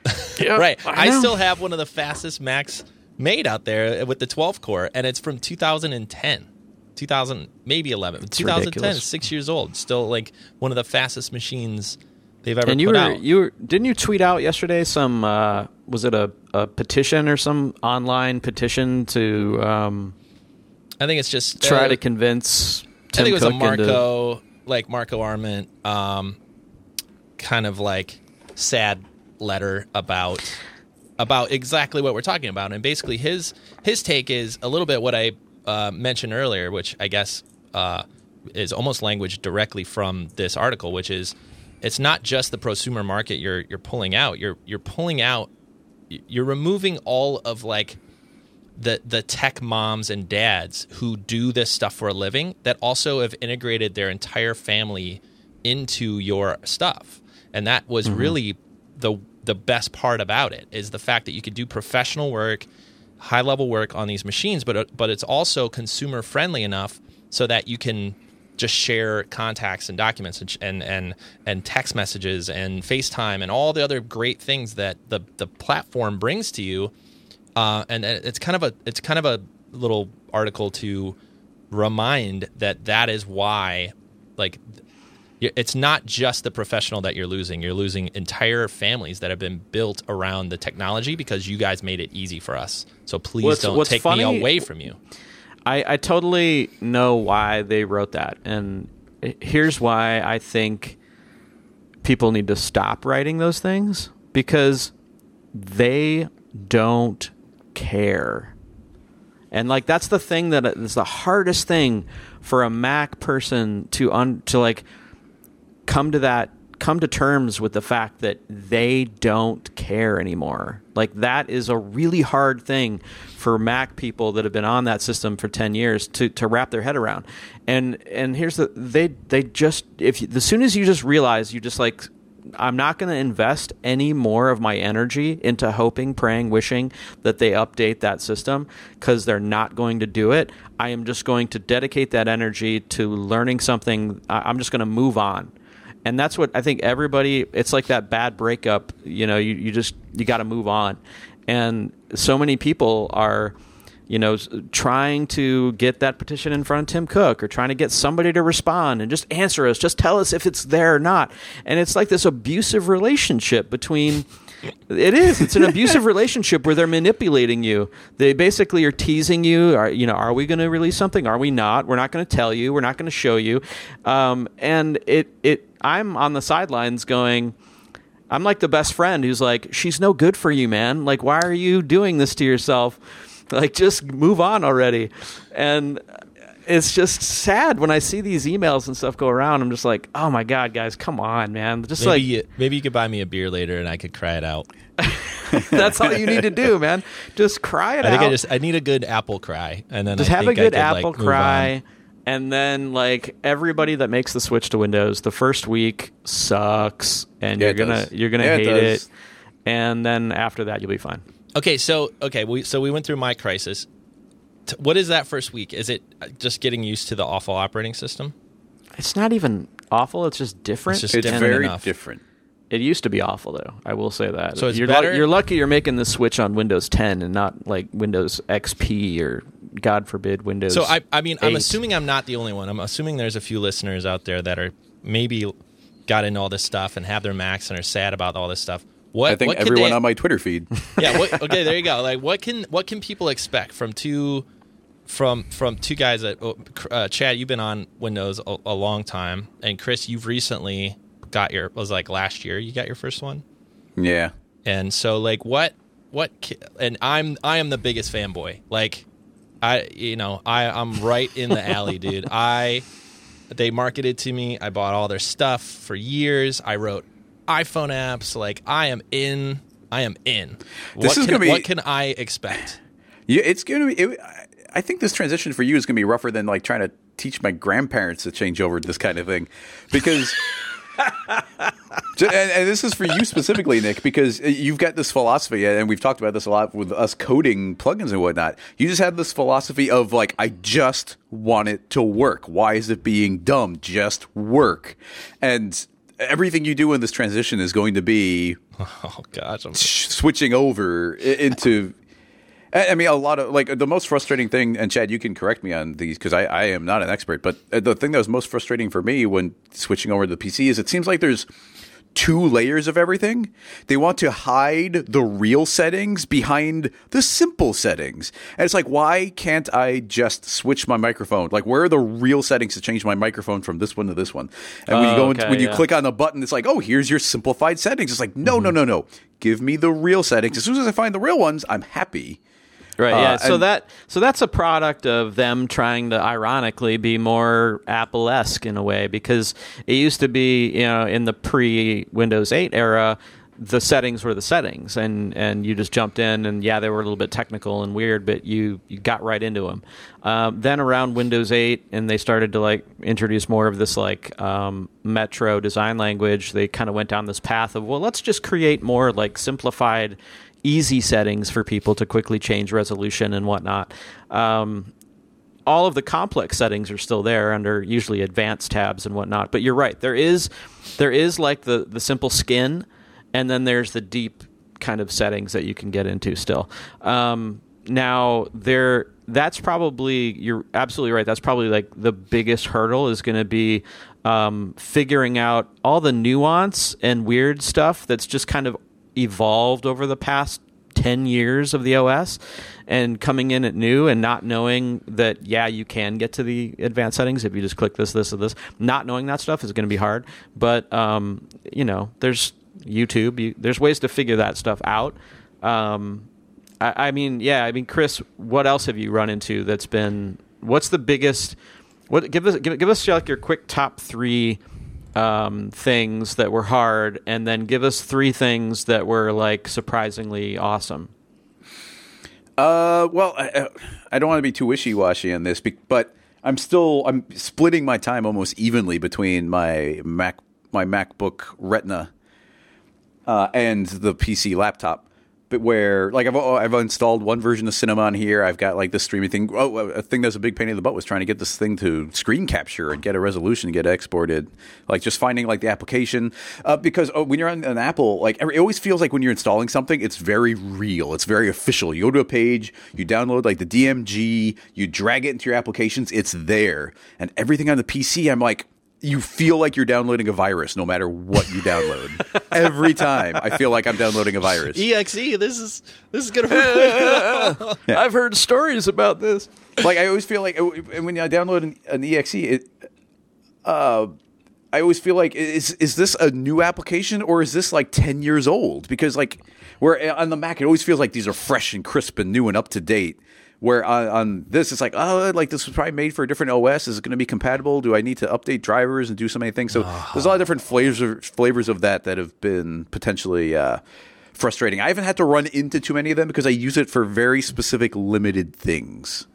right. I, know. still have one of the fastest Macs made out there with the 12 core, and it's from 2010. 2000, maybe 11. 2010 ridiculous. is six years old. Still like one of the fastest machines they've ever And you put were out. you were, didn't you tweet out yesterday some uh, was it a, a petition or some online petition to um, I think it's just try uh, to convince Tim I think it was Cook a into- Marco, like Marco Arment, um, kind of like sad letter about about exactly what we're talking about, and basically his his take is a little bit what I uh, mentioned earlier, which I guess uh, is almost language directly from this article, which is it's not just the prosumer market you're you're pulling out, you're you're pulling out, you're removing all of like the the tech moms and dads who do this stuff for a living that also have integrated their entire family into your stuff. And that was mm-hmm. really the the best part about it is the fact that you could do professional work, high level work on these machines, but but it's also consumer friendly enough so that you can just share contacts and documents and and and, and text messages and FaceTime and all the other great things that the the platform brings to you uh, and and it's kind of a it's kind of a little article to remind that that is why like it's not just the professional that you're losing. You're losing entire families that have been built around the technology because you guys made it easy for us. So please What's- don't what's take funny- me away from you. I, I totally know why they wrote that, and here's why I think people need to stop writing those things because they don't care. And like that's the thing that uh, is the hardest thing for a Mac person to un to like come to that come to terms with the fact that they don't care anymore. Like that is a really hard thing for Mac people that have been on that system for 10 years to, to wrap their head around. And and here's the they they just if you, as soon as you just realize you just like I'm not going to invest any more of my energy into hoping, praying, wishing that they update that system because they're not going to do it. I am just going to dedicate that energy to learning something. I'm just going to move on and that's what I think everybody. It's like that bad breakup. You know, you, you just you got to move on, and so many people are, you know, trying to get that petition in front of Tim Cook or trying to get somebody to respond and just answer us, just tell us if it's there or not. And it's like this abusive relationship between. It is. It's an abusive relationship where they're manipulating you. They basically are teasing you. Are you know? Are we going to release something? Are we not? We're not going to tell you. We're not going to show you. Um, and it it. I'm on the sidelines going. I'm like the best friend who's like, she's no good for you, man. Like, why are you doing this to yourself? Like, just move on already. And it's just sad when I see these emails and stuff go around. I'm just like, oh my god, guys, come on, man. Just maybe like you, maybe you could buy me a beer later and I could cry it out that's all you need to do, man. Just cry it I think out. I just I need a good apple cry and then just I have a think I good could, like, apple move on. cry and then like everybody that makes the switch to windows the first week sucks and Yeah, you're gonna does. you're gonna Yeah, hate does. it and then after that you'll be fine Okay, so okay, we so we went through my crisis. T- What is that first week? Is it uh, just getting used to the awful operating system? it's not even awful it's just different It's just It's different very enough. different. it used to be awful though i will say that So it's you're, better? you're lucky you're making the switch on windows 10 and not like windows xp or god forbid windows So I I mean I'm 8. assuming I'm not the only one. I'm assuming there's a few listeners out there that are maybe got into all this stuff and have their Macs and are sad about all this stuff. What I think what everyone they- on my Twitter feed. yeah. What, okay, there you go. Like, what can what can people expect from two from from two guys that oh, uh, Chad? You've been on Windows a, a long time, and Chris, you've recently got your was like last year. You got your first one, yeah. and so like what what and I'm I am the biggest fanboy. Like I you know, I I'm right in the alley, dude. I they marketed to me. I bought all their stuff for years. I wrote iPhone apps. Like I am in. I am in. This what is gonna be- what can I expect? Yeah, it's gonna be. It, I think this transition for you is gonna be rougher than like trying to teach my grandparents to change over to this kind of thing, because. And, and this is for you specifically, Nick, because you've got this philosophy, and we've talked about this a lot with us coding plugins and whatnot. You just have this philosophy of like, I just want it to work. Why is it being dumb? Just work. And everything you do in this transition is going to be Oh gosh, I'm, switching over into. I mean, a lot of like the most frustrating thing, and Chad, you can correct me on these because I, I am not an expert, but uh, the thing that was most frustrating for me when switching over to the PC is it seems like there's two layers of everything. They want to hide the real settings behind the simple settings. And it's like, why can't I just switch my microphone? Like, where are the real settings to change my microphone from this one to this one? And when you Oh, go into, okay, when you click on the button, it's like, oh, here's your simplified settings. It's like, no, no, mm-hmm. no, no. Give me the real settings. As soon as I find the real ones, I'm happy. Right. Uh, yeah. So and- that so that's a product of them trying to ironically be more Apple esque in a way because it used to be you know in the pre Windows 8 era the settings were the settings and and you just jumped in and yeah they were a little bit technical and weird but you you got right into them. Um, then around Windows 8 and they started to like introduce more of this like um, Metro design language. They kind of went down this path of well let's just create more like simplified easy settings for people to quickly change resolution and whatnot. Um, all of the complex settings are still there under usually advanced tabs and whatnot. But you're right. There is there is like the the simple skin, and then there's the deep kind of settings that you can get into still. Um, now there that's probably you're absolutely right. That's probably like the biggest hurdle is going to be um, figuring out all the nuance and weird stuff that's just kind of evolved over the past 10 years of the OS and coming in at new and not knowing that, yeah, you can get to the advanced settings if you just click this, this, or this. Not knowing that stuff is going to be hard. But, um, you know, there's YouTube, you, there's ways to figure that stuff out. Um, I, I mean, yeah, I mean, Chris, what else have you run into that's been, what's the biggest, what, give us, give, give us like your quick top three um, things that were hard, and then give us three things that were like surprisingly awesome. Uh, well, I, I don't want to be too wishy washy on this, but I'm still I'm splitting my time almost evenly between my Mac my MacBook Retina uh, and the PC laptop. Where like I've I've installed one version of Cinema on here. I've got like the streaming thing. Oh, a thing that's a big pain in the butt was trying to get this thing to screen capture and get a resolution get exported. Like just finding like the application uh, because oh, when you're on an Apple, like it always feels like when you're installing something, it's very real. It's very official. You go to a page, you download like the DMG, you drag it into your applications, it's there. And everything on the PC, I'm like you feel like you're downloading a virus no matter what you download. Every time I feel like I'm downloading a virus. exe. This is this is gonna hurt. I've heard stories about this. like I always feel like uh, when I download an, an exe, it, uh, I always feel like is is this a new application or is this like ten years old? Because like where on the Mac, it always feels like these are fresh and crisp and new and up to date. Where on, on this, it's like, oh, like this was probably made for a different OS. Is it going to be compatible? Do I need to update drivers and do so many things? So there's a lot of different flavors of, flavors of that that have been potentially uh, frustrating. I haven't had to run into too many of them because I use it for very specific, limited things.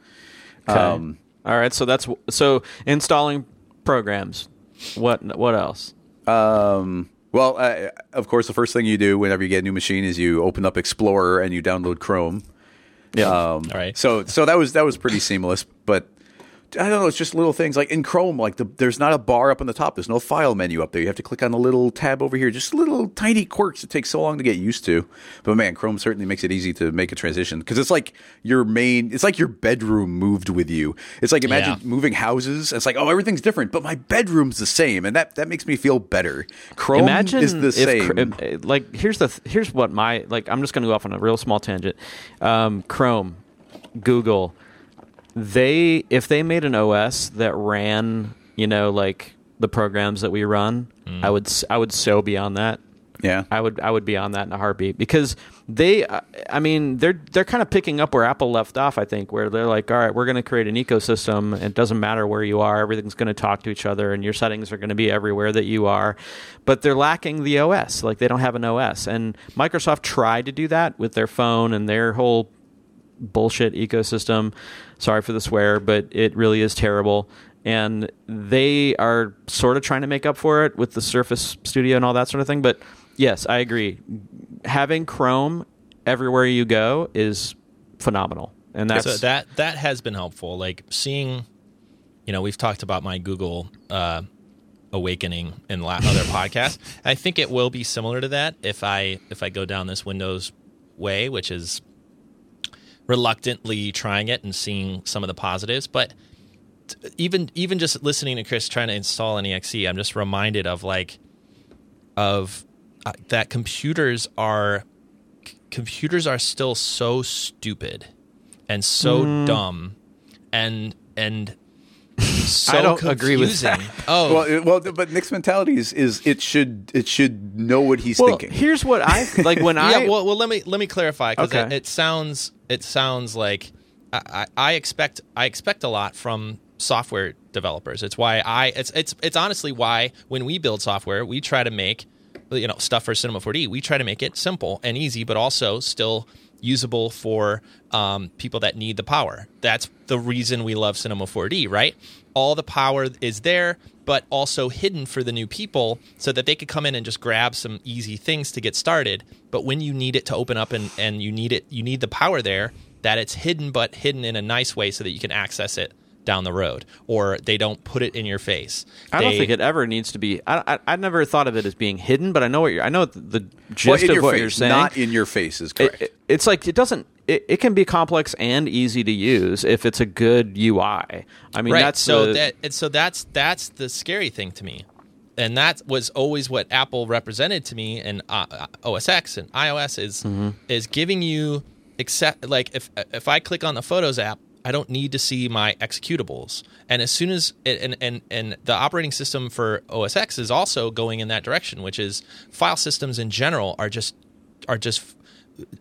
Um, All right, so that's so installing programs. What what else? Um, well, uh, of course, the first thing you do whenever you get a new machine is you open up Explorer and you download Chrome. Yeah. Um, All right. So, so that was that was pretty seamless, but. I don't know. It's just little things like in Chrome, like the, there's not a bar up on the top. There's no file menu up there. You have to click on the little tab over here. Just little tiny quirks that take so long to get used to. But man, Chrome certainly makes it easy to make a transition because it's like your main. It's like your bedroom moved with you. It's like imagine Yeah. moving houses. It's like oh everything's different, but my bedroom's the same, and that that makes me feel better. Chrome Imagine is the same. If- like here's the th- here's what my like I'm just going to go off on a real small tangent. Um, Chrome, Google, they if they made an OS that ran, you know, like the programs that we run, I would s- I would so be on that. Yeah. I would I would be on that in a heartbeat because they uh, I mean they're they're kind of picking up where Apple left off I think where they're like all right we're going to create an ecosystem. It doesn't matter where you are. Everything's going to talk to each other and your settings are going to be everywhere that you are. But they're lacking the OS like they don't have an OS and Microsoft tried to do that with their phone and their whole bullshit ecosystem sorry for the swear but it really is terrible and they are sort of trying to make up for it with the Surface Studio and all that sort of thing but Yes, I agree. Having Chrome everywhere you go is phenomenal, and that's so that that has been helpful. Like seeing, you know, we've talked about my Google uh, awakening in other podcasts. I think it will be similar to that if I if I go down this Windows way, which is reluctantly trying it and seeing some of the positives, but even even just listening to Chris trying to install an exe, I'm just reminded of like of uh, that computers are c- computers are still so stupid and so Mm. dumb and and so I don't agree with confusing. that. Oh, Well, well, but Nick's mentality is, is it should it should know what he's well. thinking. Here's what I like when I yeah. Well, well, let me let me clarify because it, it sounds it sounds like I, I, expect I expect a lot from software developers. It's why I it's it's it's honestly why when we build software we try to make you know stuff for Cinema 4D we try to make it simple and easy, but also still usable for um, people that need the power. That's the reason we love Cinema 4D, right? All the power is there, but also hidden for the new people so that they could come in and just grab some easy things to get started. But when you need it to open up and, and you need it, you need the power there, that it's hidden, but hidden in a nice way so that you can access it down the road, or they don't put it in your face. I don't think it ever needs to be. I, I I never thought of it as being hidden, but I know what you're. I know the, the Well, gist in of your what face, you're saying. not in your face, is It- correct. it- it's like it doesn't. It, it can be complex and easy to use if it's a good UI. I mean, right. that's so the- that so that's that's the scary thing to me, and that was always what Apple represented to me and uh, OS X and iOS is Mm-hmm. is giving you accept like if if I click on the Photos app. I don't need to see my executables, and as soon as and and and the operating system for OS X is also going in that direction, which is file systems in general are just are just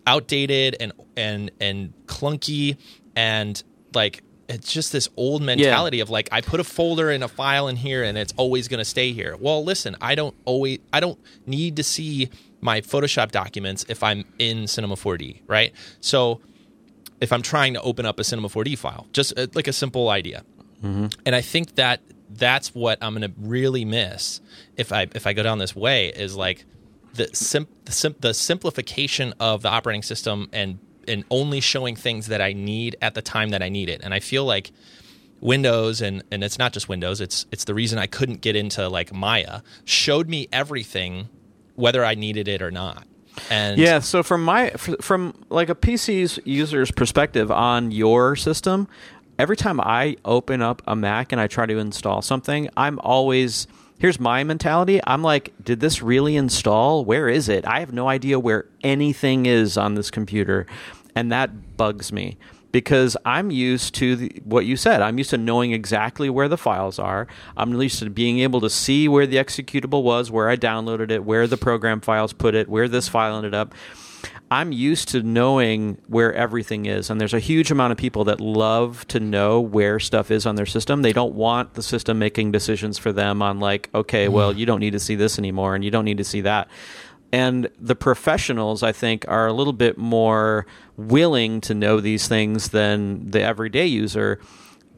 outdated and and and clunky and like it's just this old mentality of like I put a folder in a file in here and it's always going to stay here. Well, listen, I don't always I don't need to see my Photoshop documents if I'm in Cinema 4D, right? So if I'm trying to open up a Cinema 4D file, just uh, like a simple idea. And I think that that's what I'm going to really miss if I if I go down this way is like the sim, the, sim, the simplification of the operating system and and only showing things that I need at the time that I need it. And I feel like Windows and and it's not just Windows, it's it's the reason I couldn't get into like Maya showed me everything whether I needed it or not. And Yeah, so from my from like a PC's user's perspective on your system, every time I open up a Mac and I try to install something, I'm always here's my mentality. I'm like, did this really install? Where is it? I have no idea where anything is on this computer, and that bugs me because I'm used to the, what you said. I'm used to knowing exactly where the files are. I'm used to being able to see where the executable was, where I downloaded it, where the program files put it, where this file ended up. I'm used to knowing where everything is, and there's a huge amount of people that love to know where stuff is on their system. They don't want the system making decisions for them on like, okay, well, you don't need to see this anymore, and you don't need to see that. And the professionals, I think, are a little bit more willing to know these things than the everyday user,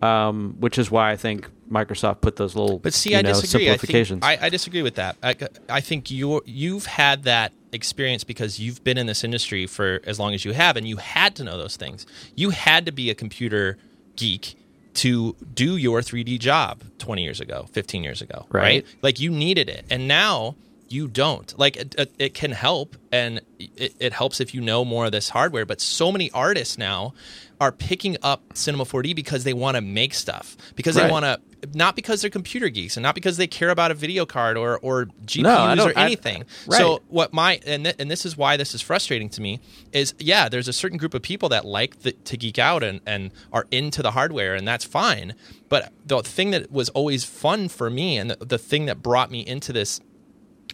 um, which is why I think Microsoft put those little But see, I know, disagree. I, think, I, I disagree with that. I, I think you you've had that experience because you've been in this industry for as long as you have, and you had to know those things. You had to be a computer geek to do your 3D job 20 years ago, 15 years ago, Right. right? Like you needed it, and now you don't. Like it, it, can help, and it, it helps if you know more of this hardware. But so many artists now are picking up Cinema 4D because they want to make stuff, because they want to not because they're computer geeks and not because they care about a video card or or GPUs No, I or I- anything. right. So what my and th- and this is why this is frustrating to me is yeah, there's a certain group of people that like the, to geek out and and are into the hardware and that's fine. But the thing that was always fun for me and the, the thing that brought me into this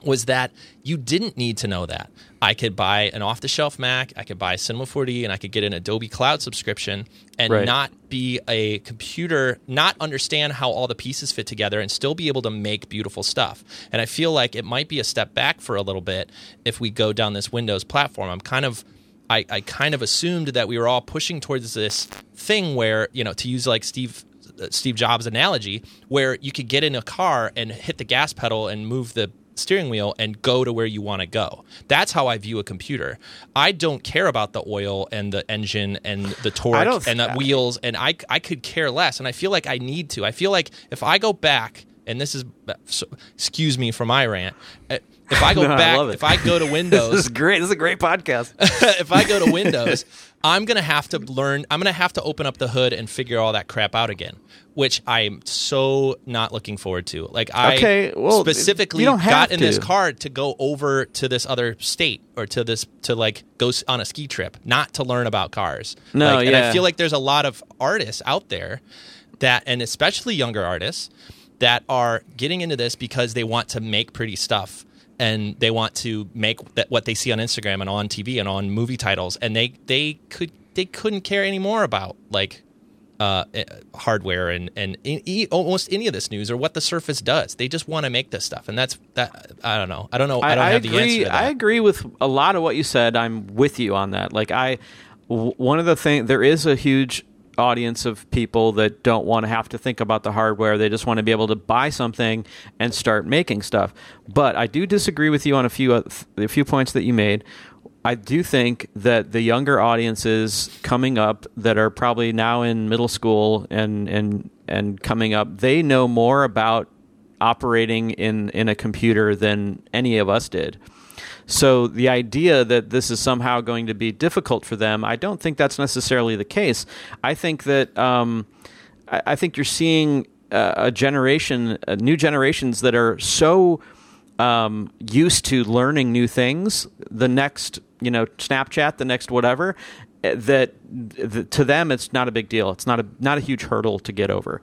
was that you didn't need to know that. I could buy an off the shelf Mac, I could buy Cinema 4D, and I could get an Adobe Cloud subscription and Right. not be a computer, not understand how all the pieces fit together, and still be able to make beautiful stuff. And I feel like it might be a step back for a little bit if we go down this Windows platform. I'm kind of I, I kind of assumed that we were all pushing towards this thing where, you know, to use like Steve uh, Steve Jobs analogy, where you could get in a car and hit the gas pedal and move the steering wheel and go to where you want to go. That's how I view a computer. I don't care about the oil and the engine and the torque and the wheels and I I could care less and I feel like I need to. I feel like if I go back and this is so, excuse me for my rant. uh, If I go No, back, it. if I go to Windows, This is great. This is a great podcast. if I go to Windows, I'm gonna have to learn. I'm gonna have to open up the hood and figure all that crap out again, which I'm so not looking forward to. Like I Okay, well, specifically you don't have got in this car to go over to this other state or to this to like go on a ski trip, not to learn about cars. No, Like, and I feel like there's a lot of artists out there that, and especially younger artists that are getting into this because they want to make pretty stuff and they want to make that what they see on Instagram and on TV and on movie titles, and they they could they couldn't care any more about like uh, eh, hardware and and e- almost any of this news or what the Surface does. They just want to make this stuff, and that's that. I don't know. I don't know. I, don't have agree. the answer to that. I agree with a lot of what you said. I'm with you on that. Like I, w- one of the things there is a huge audience of people that don't want to have to think about the hardware. They just want to be able to buy something and start making stuff. But I do disagree with you on a few uh, a few points that you made. I do think that the younger audiences coming up that are probably now in middle school and and and coming up, they know more about operating in in a computer than any of us did. So the idea that this is somehow going to be difficult for them, I don't think that's necessarily the case. I think that um, I, I think you're seeing uh, a generation, uh, new generations that are so um, used to learning new things. The next, you know, Snapchat, the next whatever, uh, that to them it's not a big deal. It's not a not a huge hurdle to get over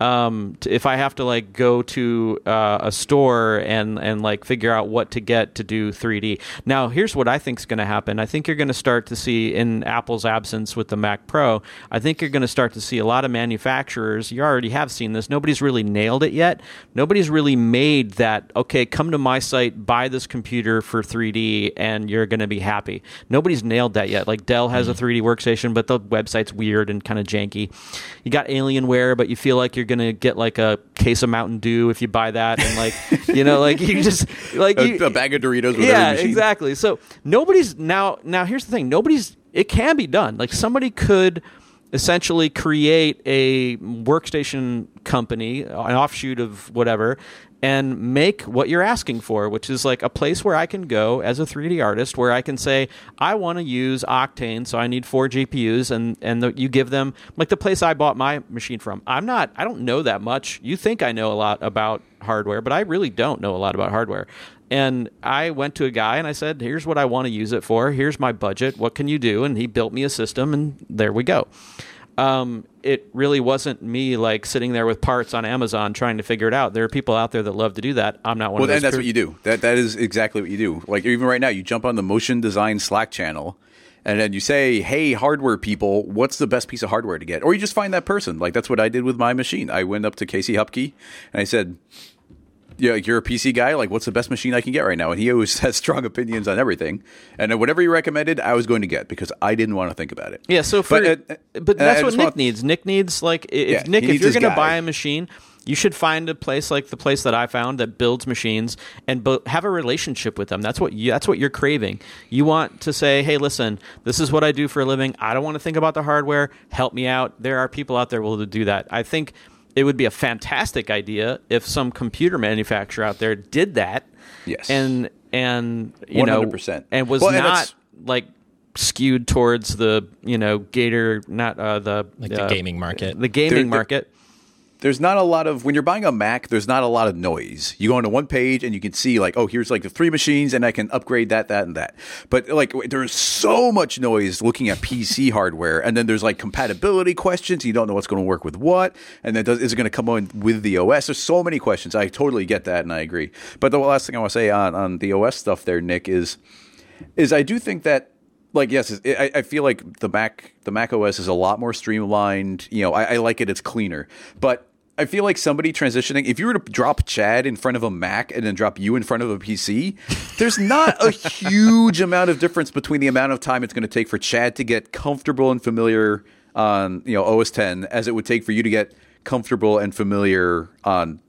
um, t- if I have to like go to uh, a store and and like figure out what to get to do 3D. Now, here's what I think is going to happen. I think you're going to start to see in Apple's absence with the Mac Pro. I think you're going to start to see a lot of manufacturers. You already have seen this. Nobody's really nailed it yet. Nobody's really made that. Okay, come to my site, buy this computer for 3D, and you're going to be happy. Nobody's nailed that yet. Like Dell has a 3D workstation, but the website's weird and kind of janky. You got Alienware, but you feel like you're gonna get like a case of Mountain Dew if you buy that, and like you know, like you just like you, a, a bag of Doritos with yeah, exactly. So nobody's now. Now here's the thing: nobody's. It can be done. Like somebody could essentially create a workstation company, an offshoot of whatever, and make what you're asking for, which is like a place where I can go as a 3D artist, where I can say I want to use Octane, so I need four GPUs, and and the, you give them like the place I bought my machine from. I'm not. I don't know that much. You think I know a lot about hardware, but I really don't know a lot about hardware. And I went to a guy and I said, "Here's what I want to use it for. Here's my budget. What can you do?" And he built me a system, and there we go. Um, it really wasn't me like sitting there with parts on Amazon trying to figure it out. There are people out there that love to do that. I'm not one Well, of those. and that's what you do. That that is exactly what you do. Like even right now, you jump on the Motion Design Slack channel, and then you say, "Hey, hardware people, what's the best piece of hardware to get?" Or you just find that person. Like that's what I did with my machine. I went up to Casey Hupke and I said, "Yeah, like, you're a PC guy. Like, what's the best machine I can get right now?" And he always has strong opinions on everything. And whatever he recommended, I was going to get because I didn't want to think about it. Yeah, so for But, but, uh, uh, that's what Nick want- needs. Nick needs like if Yeah, Nick, if you're going to buy a machine, you should find a place like the place that I found that builds machines and bu- have a relationship with them. That's what you, that's what you're craving. You want to say, "Hey, listen, this is what I do for a living. I don't want to think about the hardware. Help me out." There are people out there will do that. I think it would be a fantastic idea if some computer manufacturer out there did that. Yes. And and you know 100%. and was Well, not that's- like skewed towards the you know gator not uh, the Like the uh, gaming market. the gaming There- there- market there's not a lot of when you're buying a Mac, there's not a lot of noise. You go into one page and you can see like, oh, here's like the three machines, and I can upgrade that, that, and that. But like, there's so much noise looking at PC hardware, and then there's like compatibility questions. You don't know what's going to work with what, and then does, is it going to come on with the OS? There's so many questions. I totally get that, and I agree. But the last thing I want to say on on the OS stuff there, Nick, is is I do think that like yes, it, I, I feel like the Mac the Mac OS is a lot more streamlined. You know, I, I like it; it's cleaner. But I feel like somebody transitioning. If you were to drop Chad in front of a Mac and then drop you in front of a PC, there's not a huge amount of difference between the amount of time it's going to take for Chad to get comfortable and familiar on you know OS X as it would take for you to get comfortable and familiar on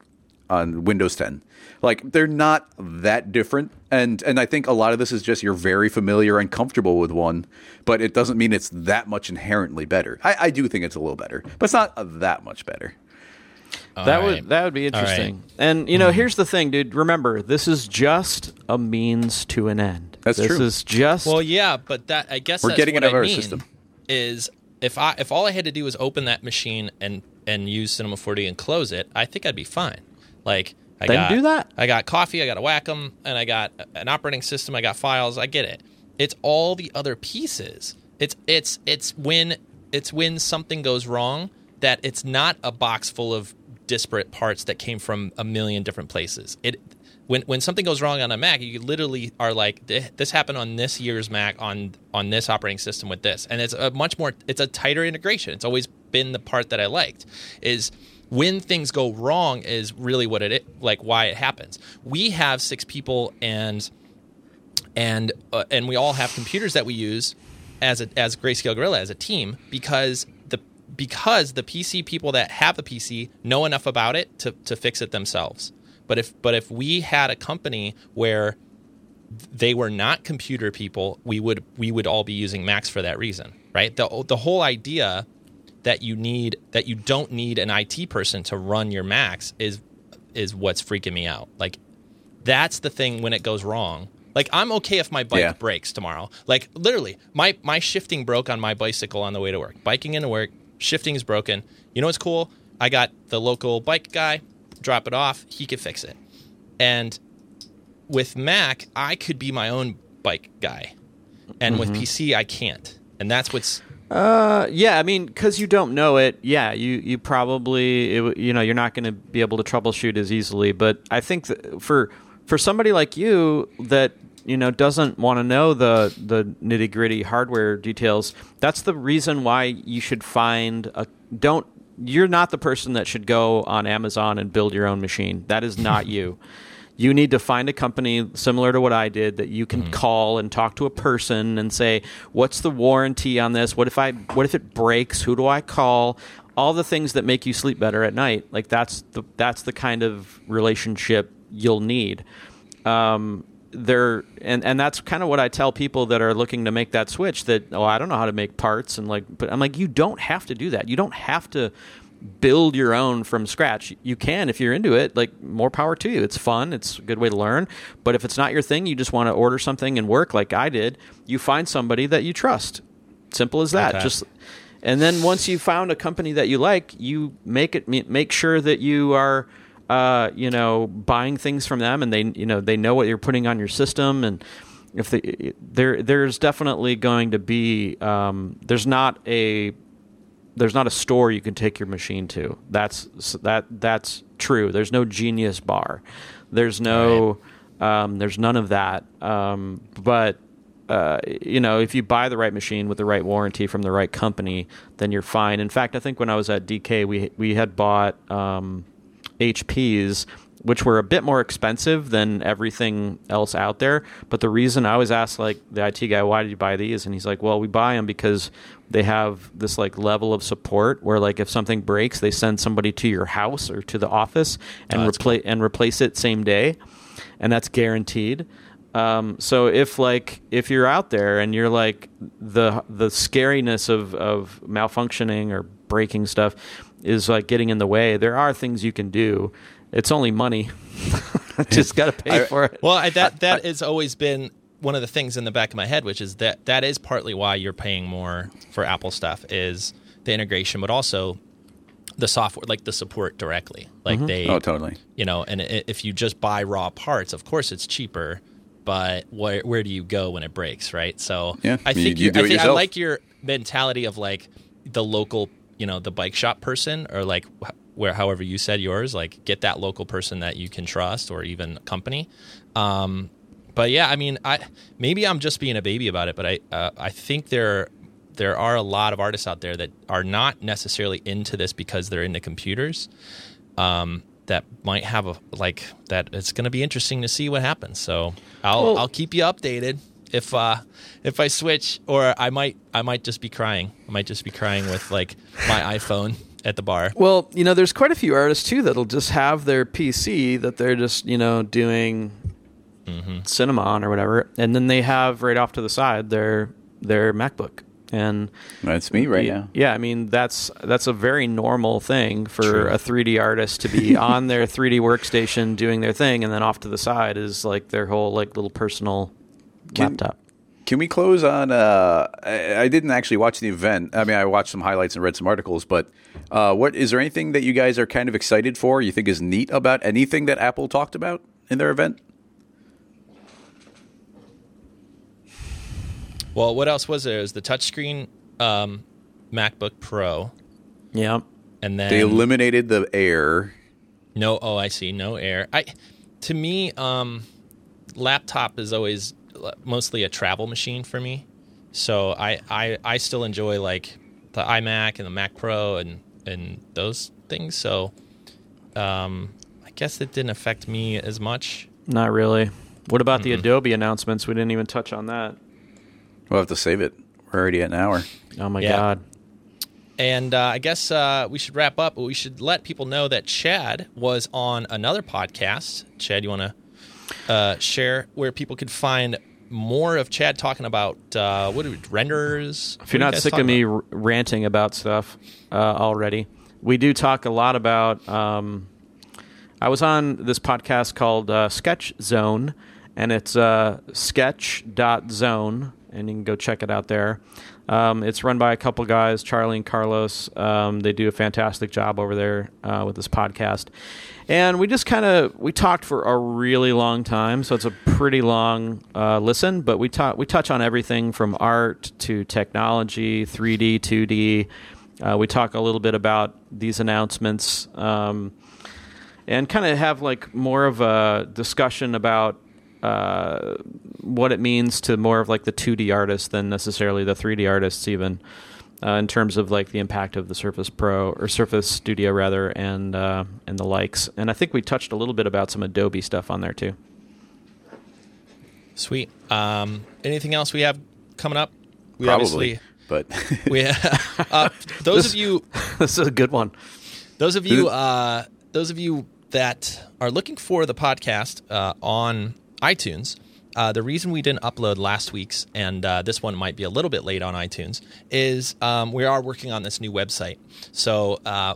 on Windows 10. Like they're not that different, and and I think a lot of this is just you're very familiar and comfortable with one, but it doesn't mean it's that much inherently better. I, I do think it's a little better, but it's not that much better. that would that would be interesting. And you know, here's the thing, dude. Remember, this is just a means to an end. That's this true. is just Well, yeah, but that I guess We're that's getting what it out of I our mean system. Is if I if all I had to do was open that machine and and use Cinema 4D and close it, I think I'd be fine. Like I Then got do that. I got coffee, I got a Wacom, and I got an operating system. I got files. I get it. It's all the other pieces. It's it's it's when it's when something goes wrong that it's not a box full of disparate parts that came from a million different places. It when when something goes wrong on a Mac, you literally are like, this happened on this year's Mac on on this operating system with this, and it's a much more it's a tighter integration. It's always been the part that I liked is when things go wrong is really what it like why it happens. We have six people and and uh, and we all have computers that we use as a as Grayscale Gorilla as a team because the because the PC people that have the PC know enough about it to to fix it themselves. But if but if we had a company where they were not computer people, we would we would all be using Macs for that reason, right? The the whole idea that you need that you don't need an IT person to run your Macs is is what's freaking me out. Like that's the thing when it goes wrong. Like I'm okay if my bike Yeah. breaks tomorrow. Like literally, my my shifting broke on my bicycle on the way to work. Biking into work, shifting is broken. You know what's cool? I got the local bike guy, drop it off, he could fix it. And with Mac, I could be my own bike guy. And with mm-hmm. PC, I can't. And that's what's Uh, yeah, I mean, because you don't know it, yeah, you you probably it, you know you're not going to be able to troubleshoot as easily. But I think for for somebody like you that you know doesn't want to know the the nitty gritty hardware details, that's the reason why you should find a don't. You're not the person that should go on Amazon and build your own machine. That is not you. You need to find a company similar to what I did that you can call and talk to a person and say, "What's the warranty on this? What if I what if it breaks? Who do I call?" All the things that make you sleep better at night. Like that's the that's the kind of relationship you'll need. Um, there and and that's kind of what I tell people that are looking to make that switch. That oh, I don't know how to make parts and like, but I'm like, you don't have to do that. You don't have to build your own from scratch. You can if you're into it. Like more power to you. It's fun. It's a good way to learn. But if it's not your thing, you just want to order something and work like I did. You find somebody that you trust. Simple as that. Okay. Just and then once you found a company that you like, you make it make sure that you are uh, you know buying things from them and they you know they know what you're putting on your system and if they, there there's definitely going to be um, there's not a there's not a store you can take your machine to. That's that that's true. There's no genius bar. There's no um, there's none of that. Um, but uh, you know, if you buy the right machine with the right warranty from the right company, then you're fine. In fact, I think when I was at DK, we we had bought um, HPs, which were a bit more expensive than everything else out there. But the reason I was asked, like the IT guy, why did you buy these? And he's like, well, we buy them because they have this like level of support where like if something breaks, they send somebody to your house or to the office and Oh, replace and replace it same day, and that's guaranteed. Um, so if like if you're out there and you're like the the scariness of of malfunctioning or breaking stuff is like getting in the way, there are things you can do. It's only money. Just got to pay I- for it. Well, I, that that has always been one of the things in the back of my head, which is that that is partly why you're paying more for Apple stuff is the integration, but also the software, like the support directly. Like mm-hmm. they, Oh, totally. you know, and i- if you just buy raw parts, of course it's cheaper. But where where do you go when it breaks, right? So Yeah, I think you you, do I, it think I like your mentality of like the local, you know, the bike shop person, or like wh- where however you said yours, like get that local person that you can trust, or even a company. Um, but yeah, I mean, I maybe I'm just being a baby about it, but I uh, I think there there are a lot of artists out there that are not necessarily into this because they're into computers. Um, that might have a like that. It's going to be interesting to see what happens. So I'll Well- I'll keep you updated if uh if I switch, or I might I might just be crying. I might just be crying with like my iPhone at the bar. Well, you know, there's quite a few artists too that'll just have their PC that they're just you know doing mm-hmm. cinema on or whatever, and then they have right off to the side their their MacBook. And That's me right yeah, now. yeah, I mean that's that's a very normal thing for True. a 3D artist to be on their 3D workstation doing their thing, and then off to the side is like their whole like little personal Can- laptop. Can we close on? Uh, I, I didn't actually watch the event. I mean, I watched some highlights and read some articles. But uh, what is there anything that you guys are kind of excited for? You think is neat about anything that Apple talked about in their event? Well, what else was there? It was the touchscreen um, MacBook Pro, Yeah, and then They eliminated the Air. No, oh, I see. No air. I, to me, um, laptop is always mostly a travel machine for me. So I, I, I still enjoy like the iMac and the Mac Pro and and those things. So, um, I guess it didn't affect me as much. not really. What about the Adobe announcements? We didn't even touch on that. We'll have to save it. We're already at an hour. Oh my Yeah. god. And uh, I guess uh, we should wrap up. But we should let people know that Chad was on another podcast. Chad, you want to uh, share where people could find more of Chad talking about uh, what are we, renderers? If you're not sick of me r- ranting about stuff uh, already, we do talk a lot about. Um, I was on this podcast called uh, Sketch Zone, and it's uh, sketch.zone, and you can go check it out there. Um, it's run by a couple guys, Charlie and Carlos. Um, they do a fantastic job over there uh, with this podcast. And we just kind of we talked for a really long time, so it's a pretty long uh, listen. But we talk we touch on everything from art to technology, 3D, 2D. Uh, we talk a little bit about these announcements, um, and kind of have like more of a discussion about uh, what it means to more of like the 2D artists than necessarily the 3D artists, even uh, in terms of like the impact of the Surface Pro or Surface Studio rather, and uh, and the likes. And I think we touched a little bit about some Adobe stuff on there too. Sweet. Um, anything else we have coming up? We Probably. obviously- But We uh, those of you this is a good one. Those of you, uh, those of you that are looking for the podcast uh, on iTunes, uh, the reason we didn't upload last week's and uh, this one might be a little bit late on iTunes is um, we are working on this new website. So uh,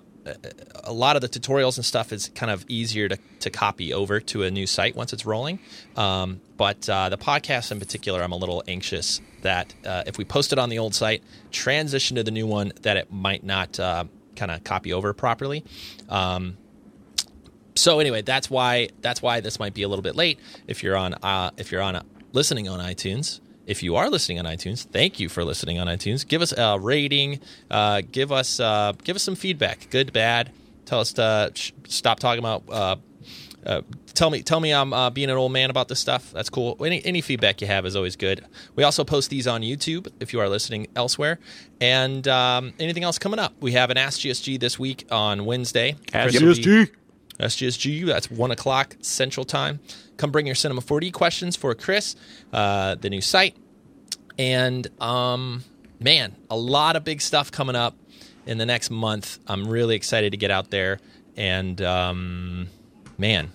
a lot of the tutorials and stuff is kind of easier to, to copy over to a new site once it's rolling. Um, but uh, the podcast in particular, I'm a little anxious that uh, if we post it on the old site, transition to the new one, that it might not uh, kind of copy over properly. Um, so anyway, that's why that's why this might be a little bit late. If you're on uh, if you're on uh, listening on iTunes, if you are listening on iTunes, thank you for listening on iTunes. Give us a rating. Uh, give us uh, give us some feedback, good, bad. Tell us to sh- stop talking about. Uh, uh, tell me tell me I'm uh, being an old man about this stuff. That's cool. Any any feedback you have is always good. We also post these on YouTube if you are listening elsewhere. And um, anything else coming up? We have an Ask GSG this week on Wednesday. Ask GSG. SGSG. That's one o'clock Central Time. Come bring your Cinema 4D questions for Chris, uh, the new site, and um, man, a lot of big stuff coming up in the next month. I'm really excited to get out there, and um, man,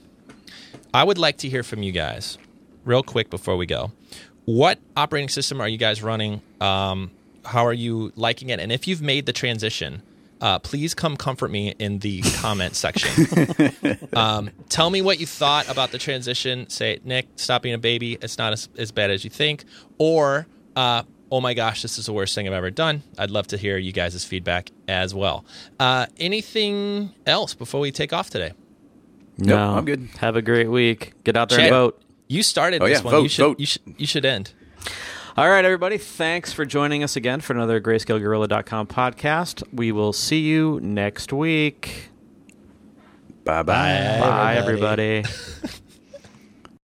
I would like to hear from you guys real quick before we go. What operating system are you guys running? Um, how are you liking it? And if you've made the transition, uh, please come comfort me in the comment section. um, tell me what you thought about the transition. Say, Nick, stop being a baby. It's not as, as bad as you think. Or, uh, oh my gosh, this is the worst thing I've ever done. I'd love to hear you guys' feedback as well. Uh, anything else before we take off today? Nope, no, I'm good. Have a great week. Get out there Chad, and vote. You started Oh, this yeah, one. vote, you should vote. you should you should end. All right, everybody. Thanks for joining us again for another GrayscaleGorilla.com podcast. We will see you next week. Bye bye. Bye. Bye, everybody. everybody.